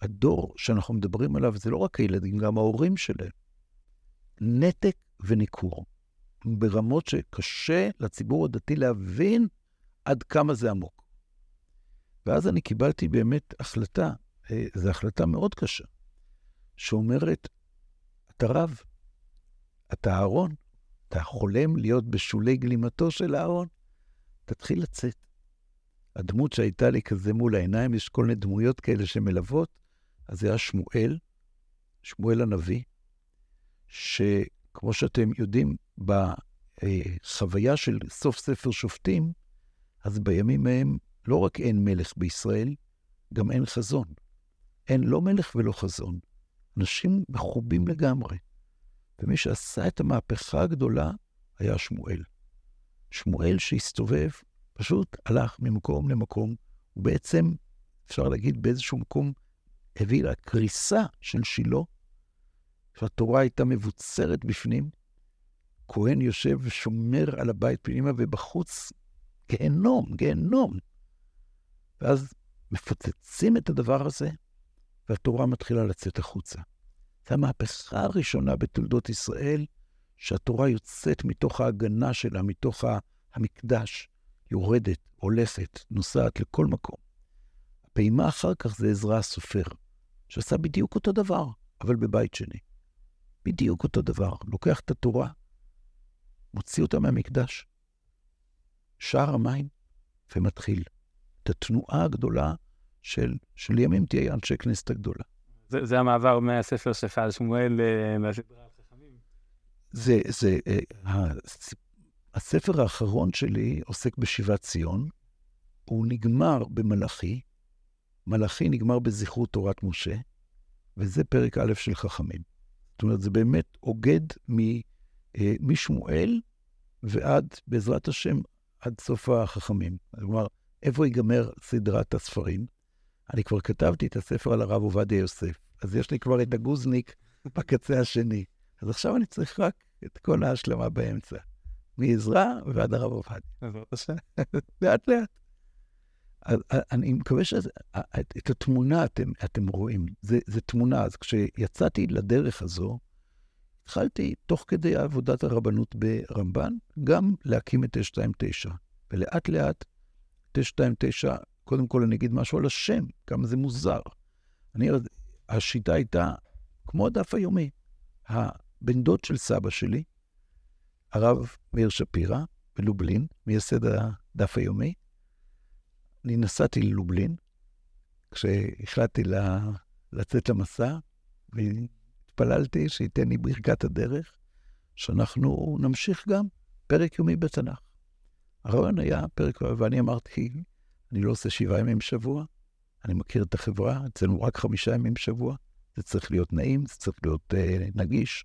הדור שאנחנו מדברים עליו זה לא רק הילדים, גם ההורים שלהם. נתק וניכור, ברמות שקשה לציבור הדתי להבין עד כמה זה עמוק. ואז אני קיבלתי באמת החלטה, אה, זו החלטה מאוד קשה, שאומרת, אתה רב, אתה אהרון, אתה חולם להיות בשולי גלימתו של אהרון, תתחיל לצאת. הדמות שהייתה לי כזה מול העיניים, יש כל מיני דמויות כאלה שמלוות, אז זה היה שמואל, שמואל הנביא, שכמו שאתם יודעים, בחוויה של סוף ספר שופטים, אז בימים ההם לא רק אין מלך בישראל, גם אין חזון. אין לא מלך ולא חזון. אנשים מחובים לגמרי. ומי שעשה את המהפכה הגדולה היה שמואל. שמואל שהסתובב, פשוט הלך ממקום למקום, ובעצם, אפשר להגיד, באיזשהו מקום הביא לקריסה של שילה, שהתורה הייתה מבוצרת בפנים, כהן יושב ושומר על הבית פנימה, ובחוץ גיהנום, גיהנום. ואז מפוצצים את הדבר הזה, והתורה מתחילה לצאת החוצה. זו המהפכה הראשונה בתולדות ישראל, שהתורה יוצאת מתוך ההגנה שלה, מתוך המקדש, יורדת, הולכת, נוסעת לכל מקום. הפעימה אחר כך זה עזרא הסופר, שעשה בדיוק אותו דבר, אבל בבית שני. בדיוק אותו דבר, לוקח את התורה, מוציא אותה מהמקדש, שער המים, ומתחיל את התנועה הגדולה של, של ימים תהיה אנשי כנסת הגדולה. זה, זה המעבר מהספר שלך על שמואל אה, מהסדרה על חכמים. זה, זה, אה, הספר האחרון שלי עוסק בשיבת ציון. הוא נגמר במלאכי. מלאכי נגמר בזכרות תורת משה, וזה פרק א' של חכמים. זאת אומרת, זה באמת אוגד מ, אה, משמואל ועד, בעזרת השם, עד סוף החכמים. כלומר, איפה ייגמר סדרת הספרים? אני כבר כתבתי את הספר על הרב עובדיה יוסף, אז יש לי כבר את הגוזניק (laughs) בקצה השני. אז עכשיו אני צריך רק את כל ההשלמה באמצע, מעזרא ועד הרב עובדיה. בעזרת השם. (laughs) לאט לאט. אני מקווה שאת התמונה אתם, אתם רואים, זו תמונה. אז כשיצאתי לדרך הזו, התחלתי, תוך כדי עבודת הרבנות ברמב"ן, גם להקים את 929. ולאט לאט, 929 קודם כל אני אגיד משהו על השם, כמה זה מוזר. אני, השיטה הייתה כמו הדף היומי. הבן דוד של סבא שלי, הרב מאיר שפירא, בלובלין, מייסד הדף היומי. אני נסעתי ללובלין, כשהחלטתי לה, לצאת למסע, והתפללתי שייתן לי ברכת הדרך, שאנחנו נמשיך גם פרק יומי בתנ"ך. הרעיון היה פרק, ואני אמרתי, אני לא עושה שבעה ימים בשבוע, אני מכיר את החברה, אצלנו רק חמישה ימים בשבוע, זה צריך להיות נעים, זה צריך להיות uh, נגיש,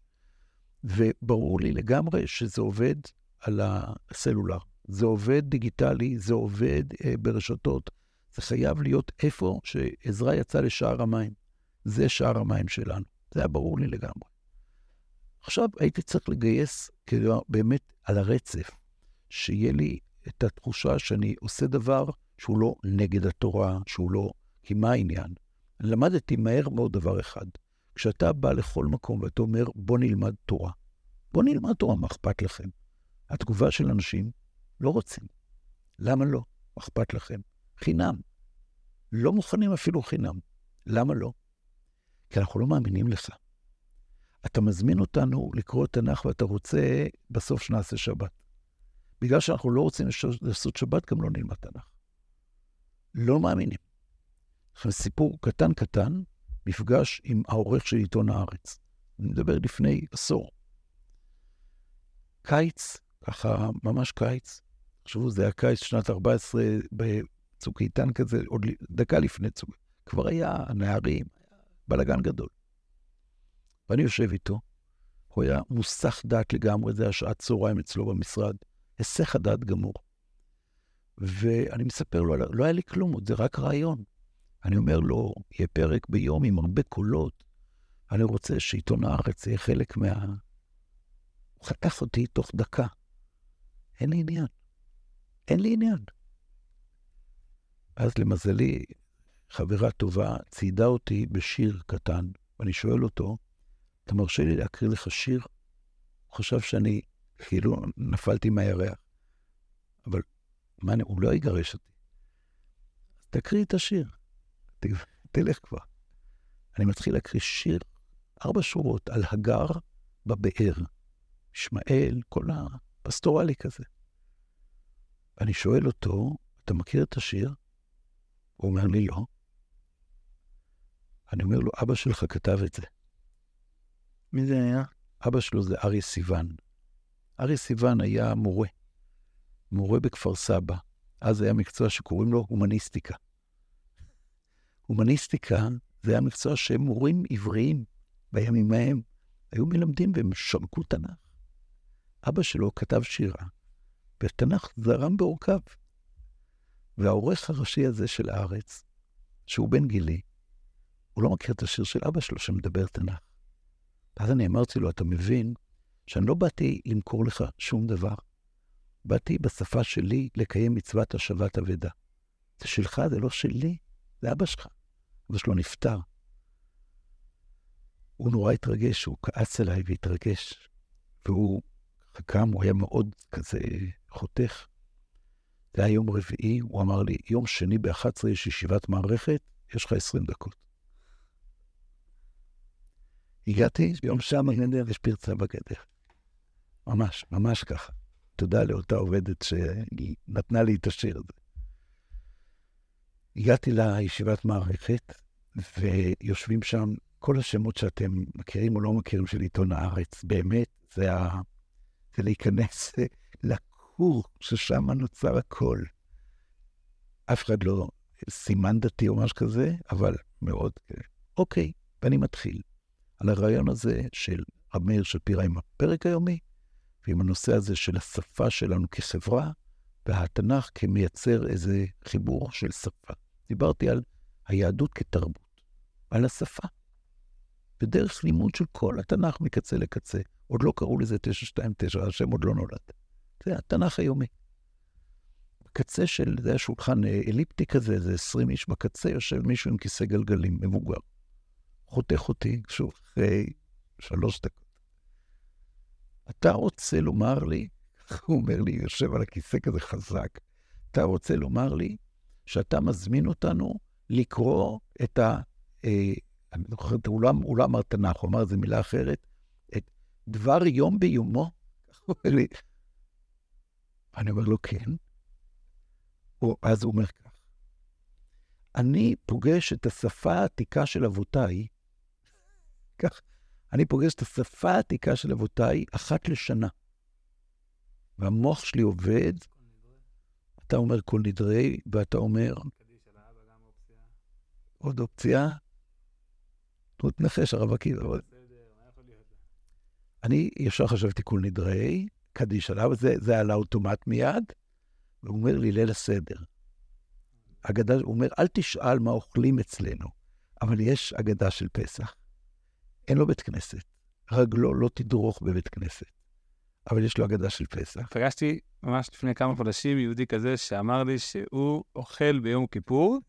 וברור לי לגמרי שזה עובד על הסלולר. זה עובד דיגיטלי, זה עובד uh, ברשתות, זה חייב להיות איפה שעזרה יצא לשער המים. זה שער המים שלנו. זה היה ברור לי לגמרי. עכשיו הייתי צריך לגייס, כאילו, באמת על הרצף, שיהיה לי את התחושה שאני עושה דבר שהוא לא נגד התורה, שהוא לא... כי מה העניין? למדתי מהר מאוד דבר אחד. כשאתה בא לכל מקום ואתה אומר, בוא נלמד תורה. בוא נלמד תורה, מה אכפת לכם? התגובה של אנשים, לא רוצים. למה לא? אכפת לכם? חינם. לא מוכנים אפילו חינם. למה לא? כי אנחנו לא מאמינים לך. אתה מזמין אותנו לקרוא תנ"ך ואתה רוצה בסוף שנעשה שבת. בגלל שאנחנו לא רוצים לעשות שבת, גם לא נלמד תנ"ך. לא מאמינים. עכשיו, סיפור קטן קטן, מפגש עם העורך של עיתון הארץ. אני מדבר לפני עשור. קיץ, ככה, ממש קיץ. תחשבו, זה היה קיץ שנת 14 בצוק איתן כזה, עוד דקה לפני צוק. כבר היה נערים, בלאגן גדול. ואני יושב איתו, הוא היה מוסך דעת לגמרי, זה היה שעת צהריים אצלו במשרד, היסח הדעת גמור. ואני מספר לו, לא היה לי כלום, זה רק רעיון. אני אומר לו, יהיה פרק ביום עם הרבה קולות, אני רוצה שעיתון הארץ יהיה חלק מה... הוא חתך אותי תוך דקה. אין לי עניין. אין לי עניין. אז למזלי, חברה טובה ציידה אותי בשיר קטן, ואני שואל אותו, אתה מרשה לי להקריא לך שיר? הוא חשב שאני כאילו נפלתי מהירח. אבל מה, הוא לא יגרש אותי. תקריא את השיר, ת, תלך כבר. אני מתחיל להקריא שיר, ארבע שורות, על הגר בבאר. ישמעאל, כל הפסטורלי כזה. ואני שואל אותו, אתה מכיר את השיר? הוא אומר לי, לא. אני אומר לו, אבא שלך כתב את זה. מי זה היה? אבא שלו זה אריה סיוון. אריה סיוון היה מורה, מורה בכפר סבא. אז היה מקצוע שקוראים לו הומניסטיקה. הומניסטיקה זה היה מקצוע שהם מורים עבריים בימים ההם היו מלמדים והם שרקו תנ"ך. אבא שלו כתב שירה, ותנ"ך זרם בעורקיו. והעורך הראשי הזה של הארץ, שהוא בן גילי, הוא לא מכיר את השיר של אבא שלו שמדבר תנ"ך. ואז אני אמרתי לו, אתה מבין שאני לא באתי למכור לך שום דבר. באתי בשפה שלי לקיים מצוות השבת אבדה. זה שלך, זה לא שלי, זה אבא שלך. אבא שלו נפטר. הוא נורא התרגש, הוא כעס עליי והתרגש. והוא קם, הוא היה מאוד כזה חותך. זה היה יום רביעי, הוא אמר לי, יום שני ב-11 יש ישיבת מערכת, יש לך 20 דקות. הגעתי, יום שם בגדר, יש פרצה בגדר. ממש, ממש ככה. תודה לאותה עובדת שנתנה לי את השיר הזה. הגעתי לישיבת מערכת, ויושבים שם כל השמות שאתם מכירים או לא מכירים של עיתון הארץ. באמת, זה, ה... זה להיכנס (laughs) לכור ששם נוצר הכל. אף אחד לא סימן דתי או משהו כזה, אבל מאוד. אוקיי, ואני מתחיל. על הרעיון הזה של רב מאיר שפירא עם הפרק היומי, ועם הנושא הזה של השפה שלנו כחברה, והתנ"ך כמייצר איזה חיבור של שפה. דיברתי על היהדות כתרבות, על השפה. בדרך לימוד של כל התנ"ך מקצה לקצה. עוד לא קראו לזה 929, השם עוד לא נולד. זה התנ"ך היומי. בקצה של, זה השולחן אליפטי כזה, זה 20 איש בקצה, יושב מישהו עם כיסא גלגלים, מבוגר. חותך אותי, שוב, אחרי שלוש דקות. אתה רוצה לומר לי, (laughs) הוא אומר לי, יושב על הכיסא כזה חזק, אתה רוצה לומר לי שאתה מזמין אותנו לקרוא את ה... אה, אני זוכר, הוא לא, הוא לא אמר תנ"ך, הוא אמר איזה מילה אחרת, את דבר יום ביומו. (laughs) הוא אומר לי, אני אומר לו, כן. אז הוא אומר כך, אני פוגש את השפה העתיקה של אבותיי כך, אני פוגש את השפה העתיקה של אבותיי אחת לשנה. והמוח שלי עובד, אתה אומר כל נדרי, ואתה אומר... עוד אופציה? תנחש, הרב עקיבא. אני ישר חשבתי כל נדרי, קדיש עליו, זה, זה על האוטומט מיד, והוא אומר לי, ליל הסדר. אגדה, הוא אומר, אל תשאל מה אוכלים אצלנו, אבל יש אגדה של פסח. אין לו בית כנסת. רגלו לא תדרוך בבית כנסת, אבל יש לו אגדה של פסח. פגשתי ממש לפני כמה חודשים יהודי כזה שאמר לי שהוא אוכל ביום כיפור,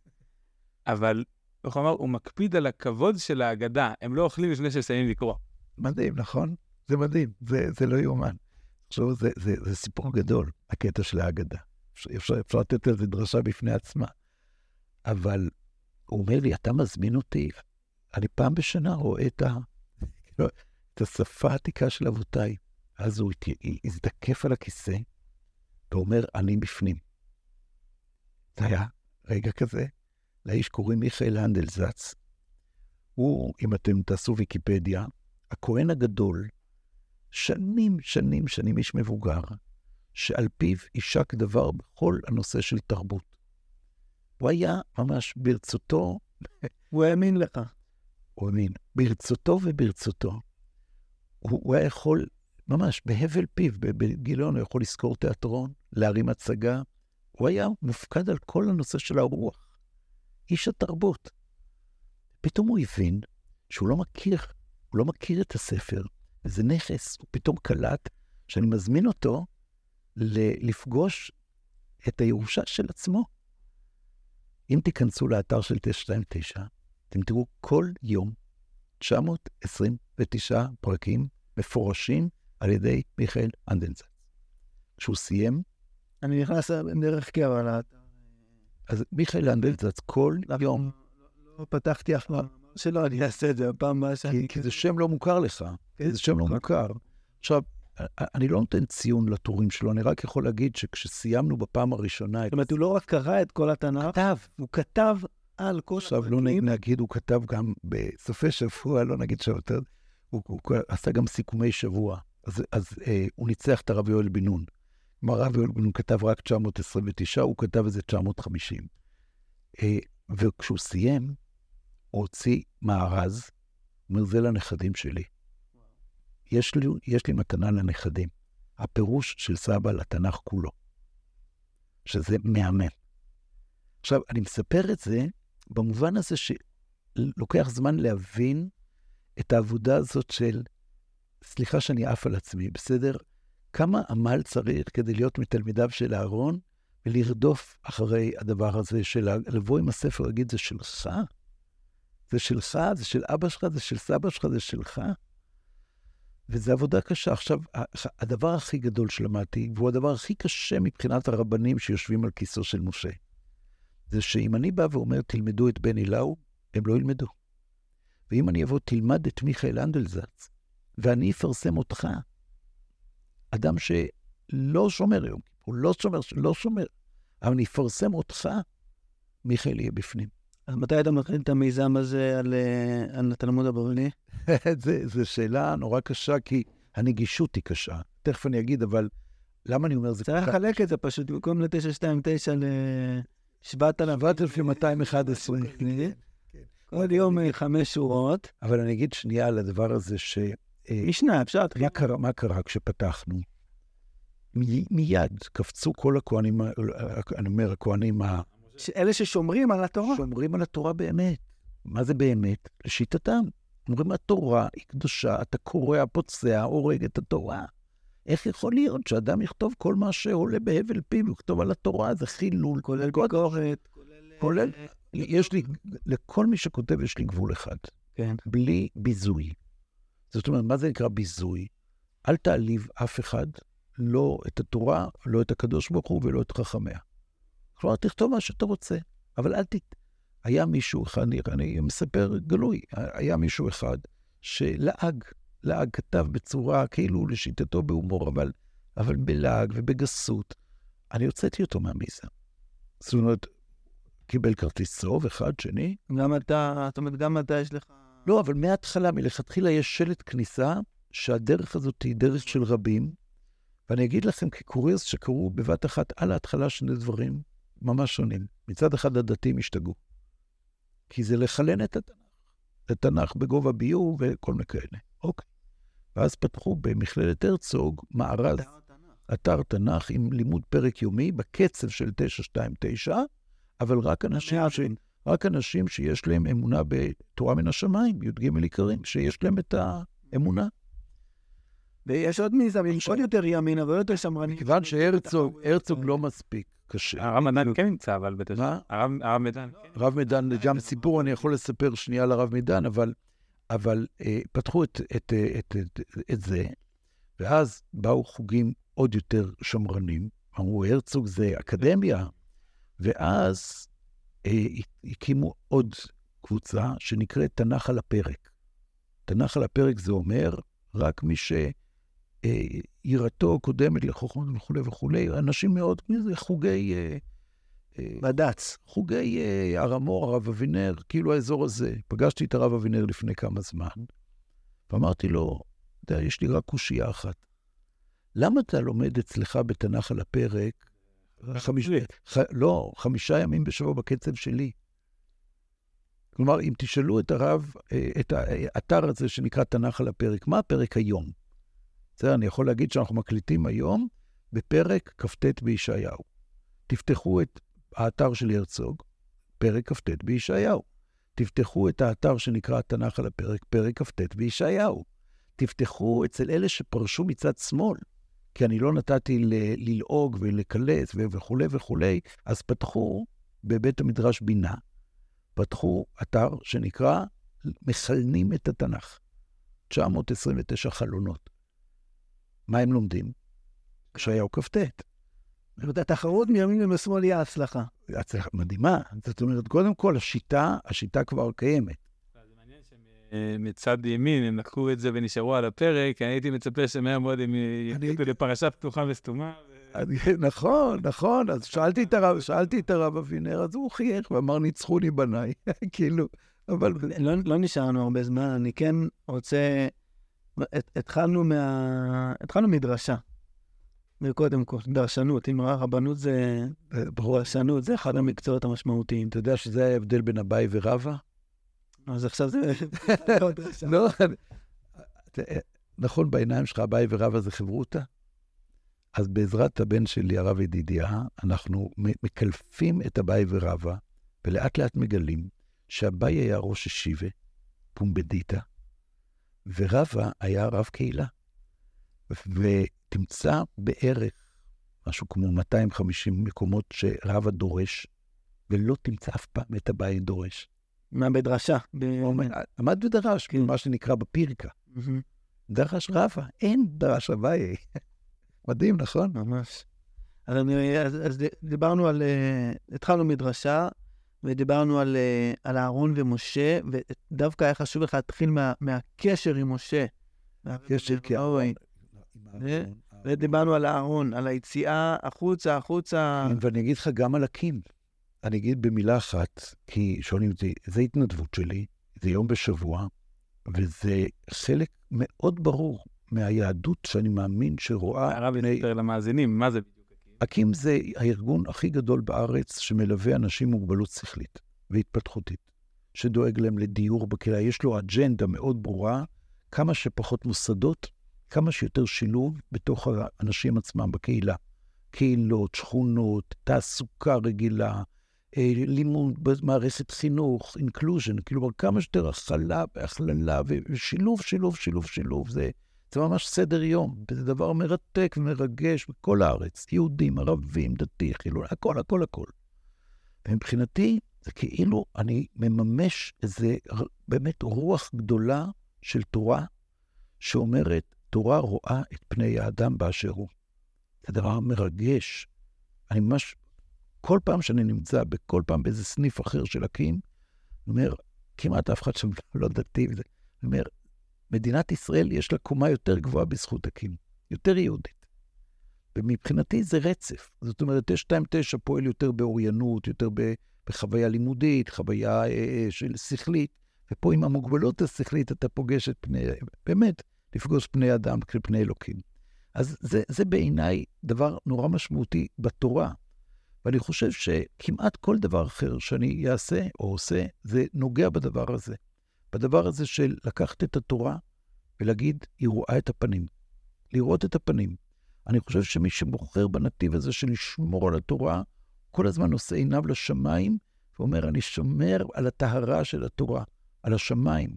אבל איך הוא אמר? הוא מקפיד על הכבוד של ההגדה, הם לא אוכלים לפני שסיימים לקרוא. מדהים, נכון? זה מדהים, זה, זה לא יאומן. עכשיו, זה, זה, זה סיפור גדול, הקטע של ההגדה. אפשר, אפשר לתת על זה דרשה בפני עצמה. אבל הוא אומר לי, אתה מזמין אותי אני פעם בשנה רואה את, ה, (laughs) את השפה העתיקה של אבותיי. אז הוא הזדקף על הכיסא ואומר, אני בפנים. זה היה רגע כזה. לאיש קוראים מיכאל הנדלזץ. הוא, אם אתם תעשו ויקיפדיה, הכהן הגדול, שנים, שנים, שנים איש מבוגר, שעל פיו יישק דבר בכל הנושא של תרבות. הוא היה ממש ברצותו, (laughs) הוא האמין לך. הוא האמין, ברצותו וברצותו. הוא, הוא היה יכול, ממש בהבל פיו, בגיליון, הוא יכול לשכור תיאטרון, להרים הצגה. הוא היה מופקד על כל הנושא של הרוח. איש התרבות. פתאום הוא הבין שהוא לא מכיר, הוא לא מכיר את הספר, וזה נכס, הוא פתאום קלט שאני מזמין אותו לפגוש את הירושה של עצמו. אם תיכנסו לאתר של 929, אתם תראו כל יום 929 פרקים מפורשים על ידי מיכאל אנדנזץ. כשהוא סיים... אני נכנס דרך קבע לאתר. אז מיכאל אנדנזץ כל יום... לא, לא פתחתי אף פעם. שלא, אני אעשה את זה בפעם הבאה שאני... כי זה שם לא מוכר לך, כן. זה שם לא מוכר. עכשיו, אני לא נותן ציון לטורים שלו, אני רק יכול להגיד שכשסיימנו בפעם הראשונה... זאת אומרת, הוא לא רק קרא את כל התנ"ך, כתב. הוא כתב על כל עכשיו, לא נגיד, הוא כתב גם בסופי שבוע, לא נגיד שם יותר, הוא, עשה גם סיכומי שבוע. אז, אז אה, הוא ניצח את הרב יואל בן נון. כלומר, הרב יואל בן נון כתב רק 929, הוא כתב איזה 950. אה, וכשהוא סיים, הוציא מארז, אומר, זה לנכדים שלי. יש לי, יש לי מתנה לנכדים. הפירוש של סבא לתנ"ך כולו, שזה מהמם. עכשיו, אני מספר את זה במובן הזה שלוקח זמן להבין את העבודה הזאת של, סליחה שאני עף על עצמי, בסדר? כמה עמל צריך כדי להיות מתלמידיו של אהרון ולרדוף אחרי הדבר הזה של לבוא עם הספר ולהגיד, זה שלך? זה שלך, זה של אבא שלך, זה של סבא שלך, זה שלך. וזו עבודה קשה. עכשיו, הדבר הכי גדול שלמדתי, והוא הדבר הכי קשה מבחינת הרבנים שיושבים על כיסו של משה, זה שאם אני בא ואומר, תלמדו את בן אילאו, הם לא ילמדו. ואם אני אבוא, תלמד את מיכאל אנדלזץ, ואני אפרסם אותך, אדם שלא שומר היום, הוא לא שומר, לא שומר, אבל אני אפרסם אותך, מיכאל יהיה בפנים. אז מתי אתה מתחיל את המיזם הזה על, אה, על התלמוד הבבלי? (laughs) זו שאלה נורא קשה, כי הנגישות היא קשה. תכף אני אגיד, אבל למה אני אומר זה? צריך לחלק את זה פשוט, במקום ל-929 ל-7211. (laughs) כל יום אה, חמש שורות. אבל אני אגיד שנייה על הדבר הזה ש... אה, משנה, אפשר... קרה, מה קרה כשפתחנו? מיד קפצו כל הכוהנים, אני אומר, הכוהנים אלה ששומרים על התורה. שומרים על התורה באמת. מה זה באמת? לשיטתם. אומרים, התורה היא קדושה, אתה קורע, פוצע, הורג את התורה. איך יכול להיות שאדם יכתוב כל מה שעולה בהבל פיו, יכתוב על התורה, זה חילול. כולל ביקורת. כולל, יש לי, לכל מי שכותב יש לי גבול אחד. כן. בלי ביזוי. זאת אומרת, מה זה נקרא ביזוי? אל תעליב אף אחד, לא את התורה, לא את הקדוש ברוך הוא ולא את חכמיה. כלומר, תכתוב מה שאתה רוצה, אבל אל ת... היה מישהו אחד, אני מספר גלוי, היה מישהו אחד שלעג, לעג כתב בצורה כאילו לשיטתו בהומור, אבל, אבל בלעג ובגסות. אני הוצאתי אותו מהמיזם. זאת אומרת, קיבל כרטיס צהוב, אחד, שני. גם אתה, זאת אומרת, גם אתה יש לך... לא, אבל מההתחלה, מלכתחילה יש שלט כניסה, שהדרך הזאת היא דרך של רבים, ואני אגיד לכם כקוריוז שקרו בבת אחת על ההתחלה שני דברים ממש שונים. מצד אחד הדתיים השתגעו, כי זה לחלן את התנ"ך. לתנ"ך בגובה ביור וכל מיני כאלה. אוקיי. ואז פתחו במכללת הרצוג מארז, אתר תנ"ך עם לימוד פרק יומי בקצב של 929, אבל רק אנשים, ש... רק אנשים שיש להם אמונה בתורה מן השמיים, י"ג עיקרים, שיש להם את האמונה. ויש עוד מיזמים, עוד יותר ימין, אבל יותר שמרנים. כיוון שהרצוג לא מספיק. קשה. הרב מדן כן נמצא, אבל בתשע. מה? הרב מדן. כן. הרב מדן, גם סיפור אני יכול לספר שנייה על הרב מדן, אבל, אבל אה, פתחו את, את, את, את, את זה, ואז באו חוגים עוד יותר שמרנים, אמרו, הרצוג זה אקדמיה, ואז אה, הקימו עוד קבוצה שנקראת תנ"ך על הפרק. תנ"ך על הפרק זה אומר, רק מי ש... יראתו קודמת לחוכמות וכולי וכולי, אנשים מאוד, זה חוגי... אה, אה, בד"ץ. חוגי אה, הר המור, הרב אבינר, כאילו האזור הזה. פגשתי את הרב אבינר לפני כמה זמן, ואמרתי לו, אתה יודע, יש לי רק קושייה אחת. למה אתה לומד אצלך בתנ"ך על הפרק, חמיש... ח... לא, חמישה ימים בשבוע בקצב שלי? כלומר, אם תשאלו את הרב, אה, את האתר הזה שנקרא תנ"ך על הפרק, מה הפרק היום? בסדר, אני יכול להגיד שאנחנו מקליטים היום בפרק כ"ט בישעיהו. תפתחו את האתר של הרצוג, פרק כ"ט בישעיהו. תפתחו את האתר שנקרא התנ"ך על הפרק, פרק כ"ט בישעיהו. תפתחו אצל אלה שפרשו מצד שמאל, כי אני לא נתתי ל- ללעוג ולקלס וכולי וכולי, אז פתחו בבית המדרש בינה, פתחו אתר שנקרא מסלנים את התנ"ך. 929 חלונות. מה הם לומדים? ישעיהו כ"ט. זאת אומרת, התחרות מימין ומשמאל היא ההצלחה. הצלחה מדהימה. זאת אומרת, קודם כל, השיטה, השיטה כבר קיימת. מצד ימין, הם לקחו את זה ונשארו על הפרק, אני הייתי מצפה שמהר מאוד הם יקליטו לפרשה פתוחה וסתומה. נכון, נכון, אז שאלתי את הרב, שאלתי את הרב אבינר, אז הוא חייך ואמר, ניצחוני בניי, (laughs) כאילו, אבל... לא, לא נשארנו הרבה זמן, אני כן רוצה... התחלנו מה... התחלנו מדרשה. וקודם כל, דרשנות, אם רבנות זה... דרשנות, זה אחד המקצועות המשמעותיים. אתה יודע שזה ההבדל בין אביי ורבא? אז עכשיו זה... (laughs) לא, נכון, בעיניים שלך אביי ורבא זה חברותא? אז בעזרת הבן שלי, הרב ידידיה, אנחנו מקלפים את אביי ורבא, ולאט לאט מגלים שאביי היה ראש ישיבה, פומבדיתא, ורבא היה רב קהילה. ותמצא בערך משהו כמו 250 מקומות שרבא דורש, ולא תמצא אף פעם את אביי דורש. מה, בדרשה? עמד בדרש, כן. מה שנקרא בפירקה. דרש רבא, אין דרש אביי. מדהים, נכון? ממש. אז, אני, אז, אז דיברנו על, uh, התחלנו מדרשה, ודיברנו על, uh, על אהרון ומשה, ודווקא היה חשוב לך להתחיל מה, מהקשר עם משה. הקשר כאהרון. ודיברנו על אהרון, על היציאה החוצה, החוצה. כן, ואני אגיד לך גם על הקים. אני אגיד במילה אחת, כי שואלים אותי, זה התנדבות שלי, זה יום בשבוע, וזה חלק מאוד ברור מהיהדות שאני מאמין שרואה... הרב יספר למאזינים, מה זה אקים? זה הארגון הכי גדול בארץ שמלווה אנשים עם מוגבלות שכלית והתפתחותית, שדואג להם לדיור בקהילה. יש לו אג'נדה מאוד ברורה, כמה שפחות מוסדות, כמה שיותר שילוב בתוך האנשים עצמם בקהילה. קהילות, שכונות, תעסוקה רגילה, אה, לימוד במערכת חינוך, inclusion, כאילו כמה שיותר הכלה והכללה ושילוב, שילוב, שילוב, שילוב. זה, זה ממש סדר יום, וזה דבר מרתק ומרגש בכל הארץ, יהודים, ערבים, דתי, חילוני, הכל, הכל, הכל. ומבחינתי, זה כאילו אני מממש איזה באמת רוח גדולה של תורה, שאומרת, תורה רואה את פני האדם באשר הוא. זה דבר מרגש. אני ממש, כל פעם שאני נמצא, בכל פעם באיזה סניף אחר של אקים, אני אומר, כמעט אף אחד שם לא דתי, אני אומר, מדינת ישראל יש לה קומה יותר גבוהה בזכות אקים, יותר יהודית. ומבחינתי זה רצף. זאת אומרת, 929 פועל יותר באוריינות, יותר בחוויה לימודית, חוויה אה, אה, של שכלית, ופה עם המוגבלות השכלית אתה פוגש את פני, באמת, לפגוש פני אדם כפני אלוקים. אז זה, זה בעיניי דבר נורא משמעותי בתורה. ואני חושב שכמעט כל דבר אחר שאני אעשה או עושה, זה נוגע בדבר הזה. בדבר הזה של לקחת את התורה ולהגיד, היא רואה את הפנים. לראות את הפנים. אני חושב שמי שבוחר בנתיב הזה של לשמור על התורה, כל הזמן נושא עיניו לשמיים, ואומר, אני שומר על הטהרה של התורה, על השמיים.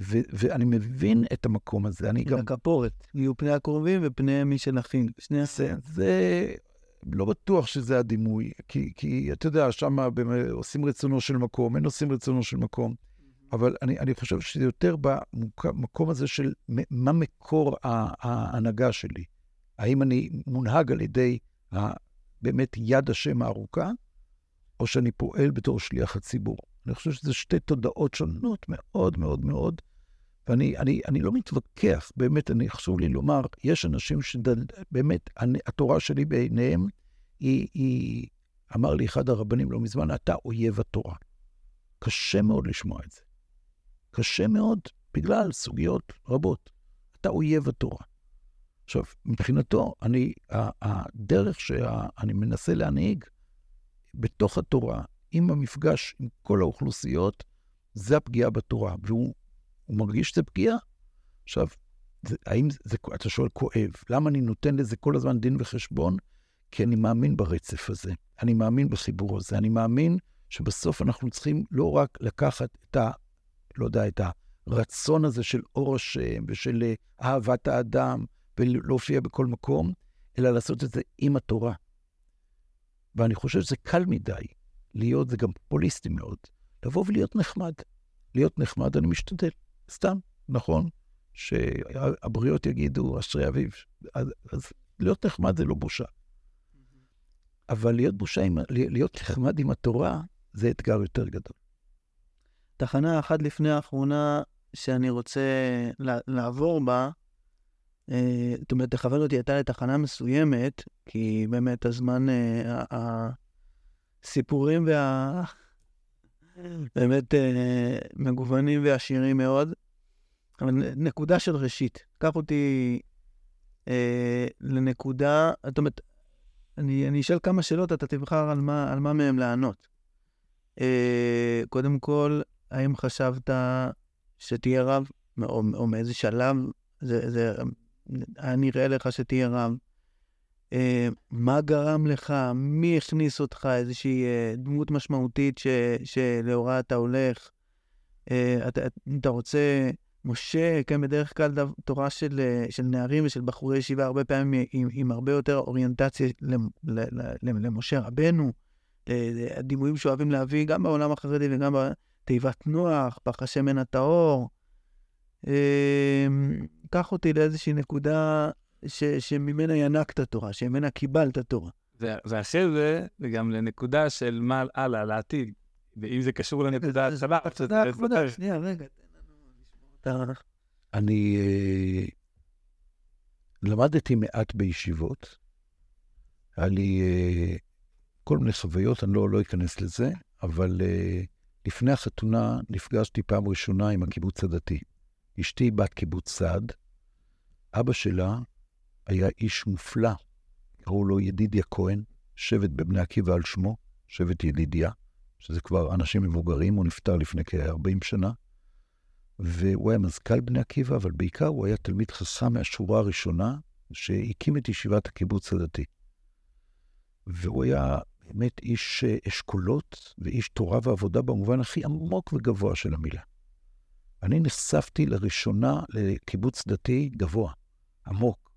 ו- ואני מבין את המקום הזה. אני גם... הכפורת, יהיו פני הקרובים ופני מי שנכין. שני זה, זה לא בטוח שזה הדימוי, כי, כי אתה יודע, שם עושים רצונו של מקום, אין עושים רצונו של מקום. אבל אני, אני חושב שזה יותר במקום הזה של מה מקור ההנהגה שלי. האם אני מונהג על ידי באמת יד השם הארוכה, או שאני פועל בתור שליח הציבור. אני חושב שזה שתי תודעות שונות מאוד מאוד מאוד, ואני אני, אני לא מתווכח, באמת, אני חשוב לי לומר, יש אנשים שבאמת, התורה שלי בעיניהם, היא, היא, אמר לי אחד הרבנים לא מזמן, אתה אויב התורה. קשה מאוד לשמוע את זה. קשה מאוד, בגלל סוגיות רבות. אתה אויב התורה. עכשיו, מבחינתו, אני, הדרך שאני מנסה להנהיג בתוך התורה, עם המפגש עם כל האוכלוסיות, זה הפגיעה בתורה, והוא מרגיש שזה פגיעה. עכשיו, זה, האם זה, אתה שואל, כואב. למה אני נותן לזה כל הזמן דין וחשבון? כי אני מאמין ברצף הזה, אני מאמין בחיבור הזה, אני מאמין שבסוף אנחנו צריכים לא רק לקחת את. לא יודע, את הרצון הזה של אור השם ושל אה, אהבת האדם ולהופיע בכל מקום, אלא לעשות את זה עם התורה. ואני חושב שזה קל מדי להיות, זה גם פופוליסטי מאוד, לבוא ולהיות נחמד. להיות נחמד, אני משתדל, סתם, נכון? שהבריות יגידו, אשרי אביב. אז, אז להיות נחמד זה לא בושה. אבל להיות בושה, עם, להיות נחמד עם התורה, זה אתגר יותר גדול. תחנה אחת לפני האחרונה שאני רוצה לעבור בה, אה, זאת אומרת, תכוון אותי הייתה לתחנה מסוימת, כי באמת הזמן, אה, הסיפורים וה... באמת אה, מגוונים ועשירים מאוד. אבל נקודה של ראשית. קח אותי לנקודה, זאת אומרת, אני, אני אשאל כמה שאלות, אתה תבחר על מה, על מה מהם לענות. קודם כל, האם חשבת שתהיה רב, או, או מאיזה שלב זה, זה היה נראה לך שתהיה רב? אה, מה גרם לך? מי הכניס אותך? איזושהי אה, דמות משמעותית ש, שלאורה אתה הולך? אה, אתה, אתה רוצה... משה, כן, בדרך כלל דו, תורה של, אה, של נערים ושל בחורי ישיבה, הרבה פעמים עם, עם הרבה יותר אוריינטציה למשה רבנו, הדימויים שאוהבים להביא גם בעולם החרדי וגם בתיבת נוח, פח השמן הטהור. אמ, קח אותי לאיזושהי נקודה ש, שממנה ינקת תורה, שממנה קיבלת תורה. ואחרי זה, וגם לנקודה של מה הלאה, לעתיד. ואם זה קשור לנקודה ההתחלה, תודה, כבודה, שנייה, רגע, תן לנו אני אה, למדתי מעט בישיבות. היה לי אה, כל מיני חוויות, אני לא, לא אכנס לזה, אבל אה, לפני החתונה נפגשתי פעם ראשונה עם הקיבוץ הדתי. אשתי בת קיבוץ סעד, אבא שלה היה איש מופלא, קראו לו ידידיה כהן, שבט בבני עקיבא על שמו, שבט ידידיה, שזה כבר אנשים מבוגרים, הוא נפטר לפני כ-40 שנה, והוא היה מזכ"ל בני עקיבא, אבל בעיקר הוא היה תלמיד חכם מהשורה הראשונה, שהקים את ישיבת הקיבוץ הדתי. והוא היה באמת איש אשכולות ואיש תורה ועבודה במובן הכי עמוק וגבוה של המילה. אני נחשפתי לראשונה לקיבוץ דתי גבוה, עמוק,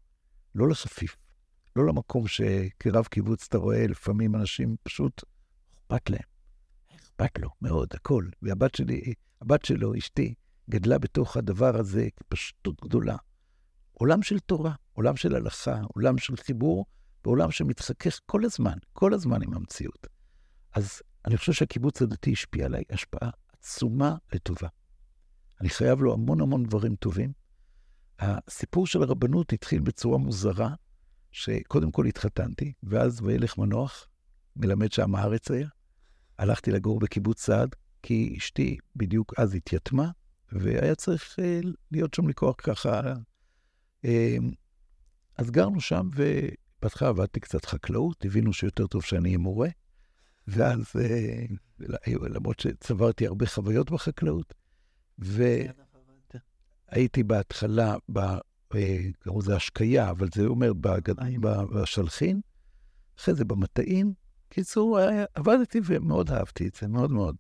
לא לחפיף, לא למקום שכרב קיבוץ אתה רואה לפעמים אנשים פשוט אכפת להם. אכפת לו מאוד, הכל. והבת שלי, הבת שלו, אשתי, גדלה בתוך הדבר הזה פשטות גדולה. עולם של תורה, עולם של הלכה, עולם של חיבור, ועולם שמתחכך כל הזמן, כל הזמן עם המציאות. אז אני חושב שהקיבוץ הדתי השפיע עליי השפעה עצומה לטובה. אני חייב לו המון המון דברים טובים. הסיפור של הרבנות התחיל בצורה מוזרה, שקודם כל התחתנתי, ואז וילך מנוח, מלמד שם הארץ היה. הלכתי לגור בקיבוץ סעד, כי אשתי בדיוק אז התייתמה, והיה צריך אה, להיות שם לכוח ככה. אה, אז גרנו שם, ובהתחלה עבדתי קצת חקלאות, הבינו שיותר טוב שאני אהיה מורה, ואז, אה, למרות שצברתי הרבה חוויות בחקלאות, והייתי בהתחלה, קראו לזה השקיה, אבל זה אומר בשלחין, אחרי זה במטעים. קיצור, עבדתי ומאוד אהבתי את זה, מאוד מאוד.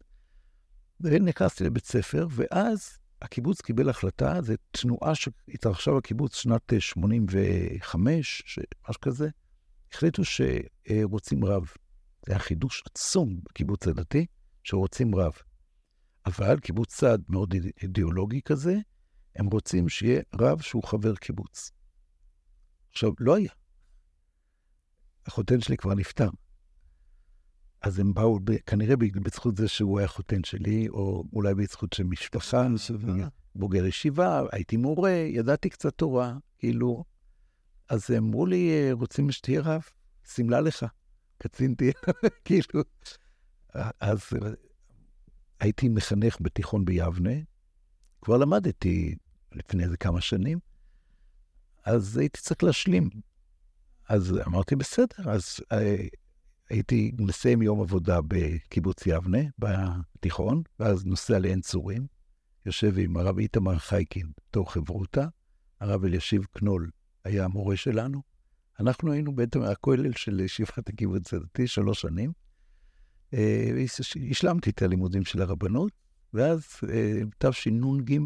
ונכנסתי לבית ספר, ואז הקיבוץ קיבל החלטה, זו תנועה שהתרחשה בקיבוץ שנת 85, משהו כזה. החליטו שרוצים רב. זה היה חידוש עצום בקיבוץ הדתי, שרוצים רב. אבל קיבוץ צעד מאוד אידיאולוגי כזה, הם רוצים שיהיה רב שהוא חבר קיבוץ. עכשיו, לא היה. החותן שלי כבר נפטר. אז הם באו, כנראה בזכות זה שהוא היה חותן שלי, או אולי בזכות של משפחה, בוגר ישיבה, הייתי מורה, ידעתי קצת תורה, כאילו. אז הם אמרו לי, רוצים שתהיה רב? שמלה לך. קצין תהיה, (laughs) כאילו. אז הייתי מחנך בתיכון ביבנה, כבר למדתי לפני איזה כמה שנים, אז הייתי צריך להשלים. אז אמרתי, בסדר, אז אה, הייתי מסיים יום עבודה בקיבוץ יבנה, בתיכון, ואז נוסע לעין צורים, יושב עם הרב איתמר חייקין, בתור חברותה, הרב אלישיב קנול היה המורה שלנו. אנחנו היינו בעצם הכולל של ישיבת הקיבוץ הדתי שלוש שנים. אה, השלמתי את הלימודים של הרבנות, ואז אה, תשנ"ג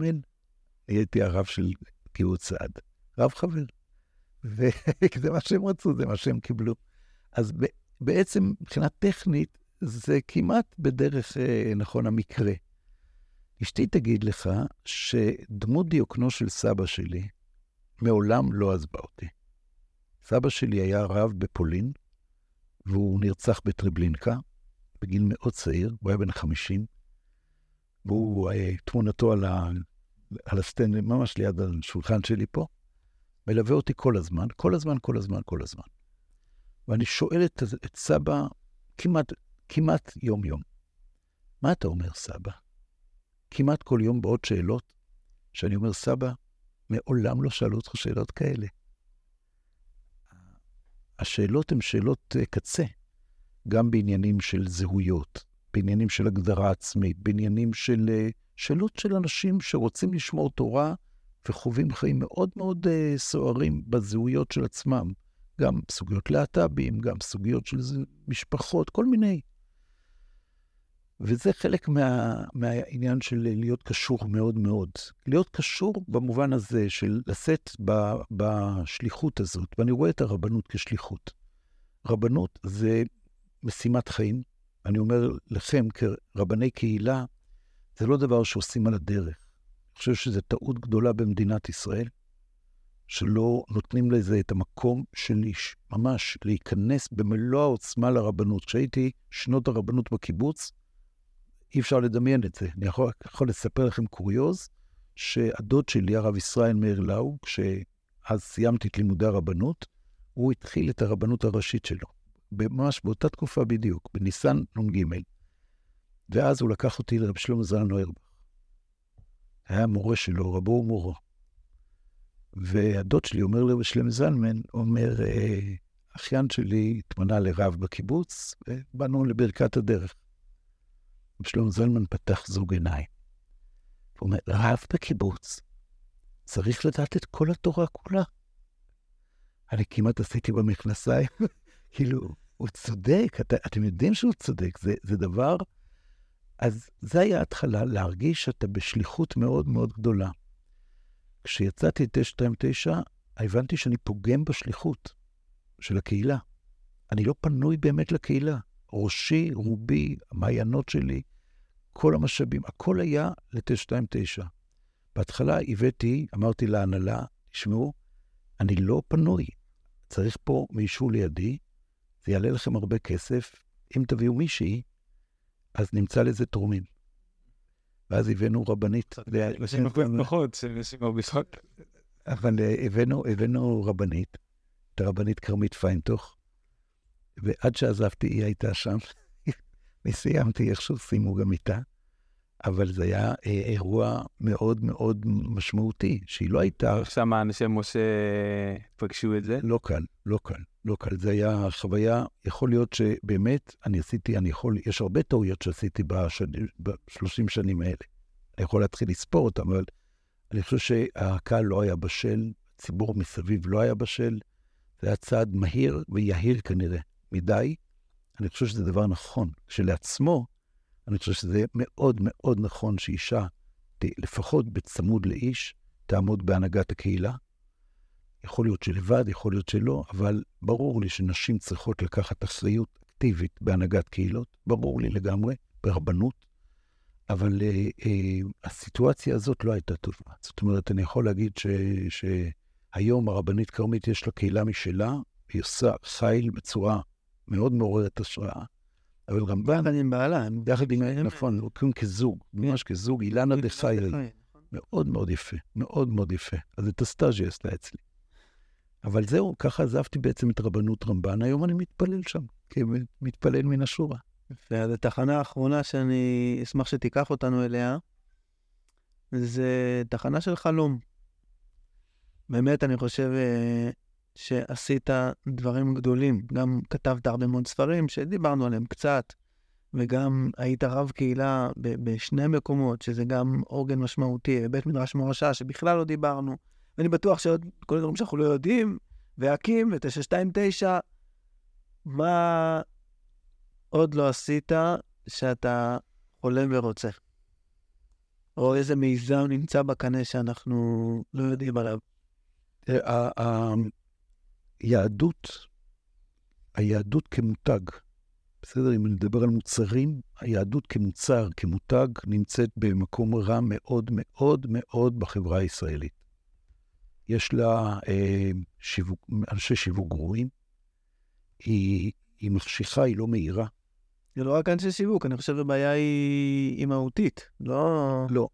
הייתי הרב של קיבוץ סעד, רב חבר. וזה (laughs) מה שהם רצו, זה מה שהם קיבלו. אז בעצם, מבחינה טכנית, זה כמעט בדרך, אה, נכון, המקרה. אשתי תגיד לך שדמות דיוקנו של סבא שלי מעולם לא עזבה אותי. סבא שלי היה רב בפולין, והוא נרצח בטריבלינקה בגיל מאוד צעיר, הוא היה בן 50, והוא, אה, תמונתו על, ה, על הסטנד, ממש ליד השולחן שלי פה, מלווה אותי כל הזמן, כל הזמן, כל הזמן, כל הזמן. ואני שואל את, את סבא כמעט, כמעט יום-יום, מה אתה אומר, סבא? כמעט כל יום בעוד שאלות, שאני אומר, סבא, מעולם לא שאלו אותך שאלות כאלה. השאלות הן שאלות אה, קצה, גם בעניינים של זהויות, בעניינים של הגדרה עצמית, בעניינים של אה, שאלות של אנשים שרוצים לשמור תורה וחווים חיים מאוד מאוד uh, סוערים בזהויות של עצמם. גם סוגיות להט"בים, גם סוגיות של משפחות, כל מיני. וזה חלק מה, מהעניין של להיות קשור מאוד מאוד. להיות קשור במובן הזה של לשאת ב, בשליחות הזאת, ואני רואה את הרבנות כשליחות. רבנות זה משימת חיים. אני אומר לכם, כרבני קהילה, זה לא דבר שעושים על הדרך. אני חושב שזו טעות גדולה במדינת ישראל, שלא נותנים לזה את המקום של איש, ממש להיכנס במלוא העוצמה לרבנות. כשהייתי שנות הרבנות בקיבוץ, אי אפשר לדמיין את זה. אני יכול, יכול לספר לכם קוריוז, שהדוד שלי, הרב ישראל מאיר לאו, כשאז סיימתי את לימודי הרבנות, הוא התחיל את הרבנות הראשית שלו, ממש באותה תקופה בדיוק, בניסן נ"ג. ואז הוא לקח אותי לרב שלמה זלמן אוירבך. היה מורה שלו, רבו ומורו. והדוד שלי אומר לרב שלמה זלמן, אומר, אה, אחיין שלי התמנה לרב בקיבוץ, ובאנו לברכת הדרך. שלמה זלמן פתח זוג עיניים. הוא אומר, רב בקיבוץ, צריך לדעת את כל התורה כולה. אני כמעט עשיתי במכנסיים, (laughs) כאילו, הוא צודק, את, אתם יודעים שהוא צודק, זה, זה דבר... אז זה היה ההתחלה, להרגיש שאתה בשליחות מאוד מאוד גדולה. כשיצאתי את 929, הבנתי שאני פוגם בשליחות של הקהילה. אני לא פנוי באמת לקהילה. ראשי, רובי, המעיינות שלי, כל המשאבים, הכל היה ל-929. בהתחלה הבאתי, אמרתי להנהלה, תשמעו, אני לא פנוי. צריך פה מישהו לידי, זה יעלה לכם הרבה כסף. אם תביאו מישהי, אז נמצא לזה תורמים. ואז הבאנו רבנית. פחות. אבל אה, הבאנו, רבנית, את הרבנית כרמית פיינטוך, ועד שעזבתי היא הייתה שם. (laughs) וסיימתי, איכשהו סיימו גם איתה. אבל זה היה אה, אירוע מאוד מאוד משמעותי, שהיא לא הייתה... שם אנשי משה פגשו את זה? לא קל, לא קל, לא קל. זה היה חוויה, יכול להיות שבאמת, אני עשיתי, אני יכול, יש הרבה טעויות שעשיתי ב-30 שנים האלה. אני יכול להתחיל לספור אותם, אבל אני חושב שהקהל לא היה בשל, הציבור מסביב לא היה בשל. זה היה צעד מהיר ויהיר כנראה, מדי. אני חושב שזה דבר נכון. כשלעצמו, אני חושב שזה מאוד מאוד נכון שאישה, לפחות בצמוד לאיש, תעמוד בהנהגת הקהילה. יכול להיות שלבד, יכול להיות שלא, אבל ברור לי שנשים צריכות לקחת אחריות אקטיבית בהנהגת קהילות, ברור לי לגמרי, ברבנות, אבל אה, אה, הסיטואציה הזאת לא הייתה טובה. זאת אומרת, אני יכול להגיד ש, שהיום הרבנית כרמית יש לה קהילה משלה, היא עושה חיל בצורה מאוד מעוררת השראה. אבל רמב"ן, אני עם בעלה, יחד עם, נכון, הולכים כזוג, ממש כזוג, אילנה דה חייל. נכון. מאוד מאוד יפה, מאוד מאוד יפה. אז את הסטאז' היא עשתה אצלי. אבל זהו, ככה עזבתי בעצם את רבנות רמב"ן, היום אני מתפלל שם, כי מתפלל מן השורה. יפה, אז התחנה האחרונה שאני אשמח שתיקח אותנו אליה, זה תחנה של חלום. באמת, אני חושב אה, שעשית דברים גדולים. גם כתבת הרבה מאוד ספרים שדיברנו עליהם קצת, וגם היית רב קהילה בשני מקומות, שזה גם עוגן משמעותי, בבית מדרש מורשה, שבכלל לא דיברנו. ואני בטוח שעוד כל הדברים שאנחנו לא יודעים, והקים ו-929, מה עוד לא עשית שאתה חולם ורוצה? או איזה מיזם נמצא בקנה שאנחנו לא יודעים עליו? היהדות, היהדות כמותג, בסדר? אם נדבר על מוצרים, היהדות כמוצר, כמותג, נמצאת במקום רע מאוד מאוד מאוד בחברה הישראלית. יש לה אה, שיווק, אנשי שיווק גרועים, היא, היא מחשיכה, היא לא מהירה. זה לא רק אנשי שיווק, אני חושב שהבעיה היא, היא מהותית. לא... לא.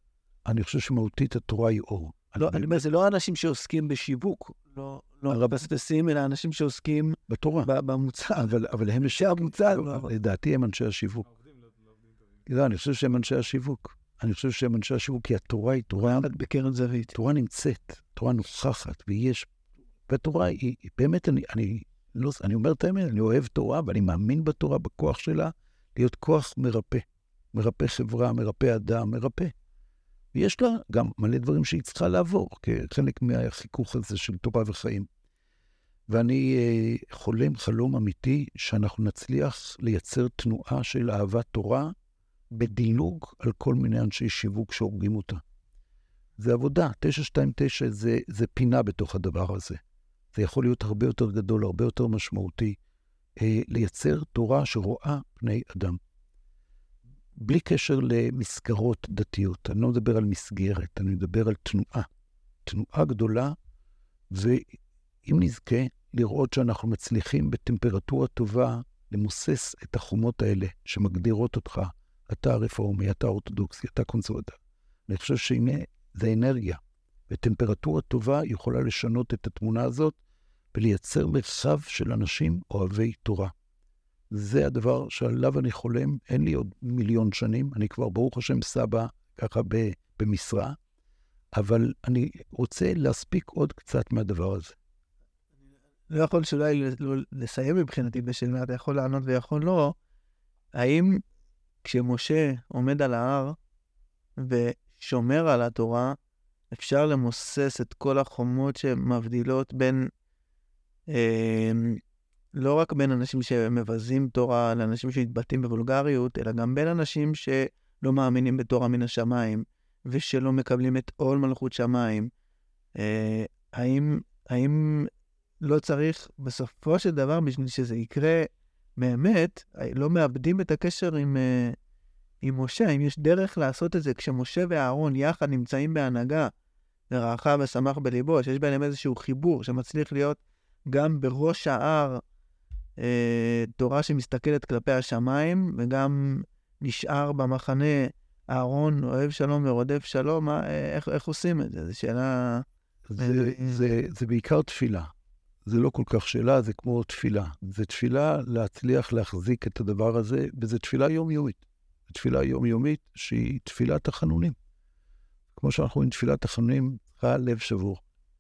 אני חושב שמהותית התורה היא אור. לא, אני אומר, זה לא אנשים שעוסקים בשיווק, לא, לא הרב- מפספסים, אלא אנשים שעוסקים בתורה. במוצר. אבל, אבל הם... אנשי המוצר, לא, אבל- לדעתי הם אנשי השיווק. לא, אני חושב שהם אנשי השיווק. אני חושב שהם אנשי השיווק, כי התורה היא תורה, בקרן זווית. תורה נמצאת, תורה נוכחת, ויש... והתורה היא, היא באמת, אני, אני, לא, אני אומר את האמת, אני אוהב תורה, ואני מאמין בתורה, בכוח שלה, להיות כוח מרפא. מרפא חברה, מרפא אדם, מרפא. ויש לה גם מלא דברים שהיא צריכה לעבור, כחלק מהחיכוך הזה של תורה וחיים. ואני אה, חולם חלום אמיתי שאנחנו נצליח לייצר תנועה של אהבת תורה בדילוג על כל מיני אנשי שיווק שהורגים אותה. זה עבודה, 929 זה, זה פינה בתוך הדבר הזה. זה יכול להיות הרבה יותר גדול, הרבה יותר משמעותי, אה, לייצר תורה שרואה פני אדם. בלי קשר למסגרות דתיות. אני לא מדבר על מסגרת, אני מדבר על תנועה. תנועה גדולה, ואם נזכה לראות שאנחנו מצליחים בטמפרטורה טובה למוסס את החומות האלה שמגדירות אותך, אתה הרפורמי, אתה אורתודוקסי, אתה קונסרבטיבי. אני חושב שהנה, זה אנרגיה. וטמפרטורה טובה יכולה לשנות את התמונה הזאת ולייצר מרחב של אנשים אוהבי תורה. זה הדבר שעליו אני חולם, אין לי עוד מיליון שנים, אני כבר, ברוך השם, סבא ככה במשרה, אבל אני רוצה להספיק עוד קצת מהדבר הזה. לא יכול שאולי לא לסיים מבחינתי בשאלה, אתה יכול לענות ויכול לא. האם כשמשה עומד על ההר ושומר על התורה, אפשר למוסס את כל החומות שמבדילות בין, אה, לא רק בין אנשים שמבזים תורה לאנשים שמתבטאים בוולגריות, אלא גם בין אנשים שלא מאמינים בתורה מן השמיים, ושלא מקבלים את עול מלכות שמיים. אה, האם, האם לא צריך, בסופו של דבר, בשביל שזה יקרה באמת, לא מאבדים את הקשר עם, אה, עם משה. אם יש דרך לעשות את זה כשמשה ואהרון יחד נמצאים בהנהגה, ורעך ושמח בליבו, שיש ביניהם איזשהו חיבור שמצליח להיות גם בראש ההר אה, תורה שמסתכלת כלפי השמיים, וגם נשאר במחנה אהרון אוהב שלום ורודף שלום, מה, אה, איך, איך עושים את זה? זו שאלה... זה, זה, זה בעיקר תפילה. זה לא כל כך שאלה, זה כמו תפילה. זה תפילה להצליח להחזיק את הדבר הזה, וזו תפילה יומיומית. זו תפילה יומיומית שהיא תפילת החנונים. כמו שאנחנו רואים תפילת החנונים, צריכה לב שבור.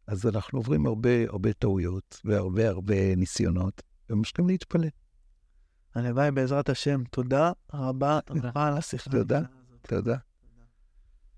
אז אנחנו עוברים הרבה הרבה טעויות והרבה הרבה ניסיונות, וממשיכים להתפלל. הלוואי בעזרת השם. תודה רבה לך על השיחה. תודה. תודה.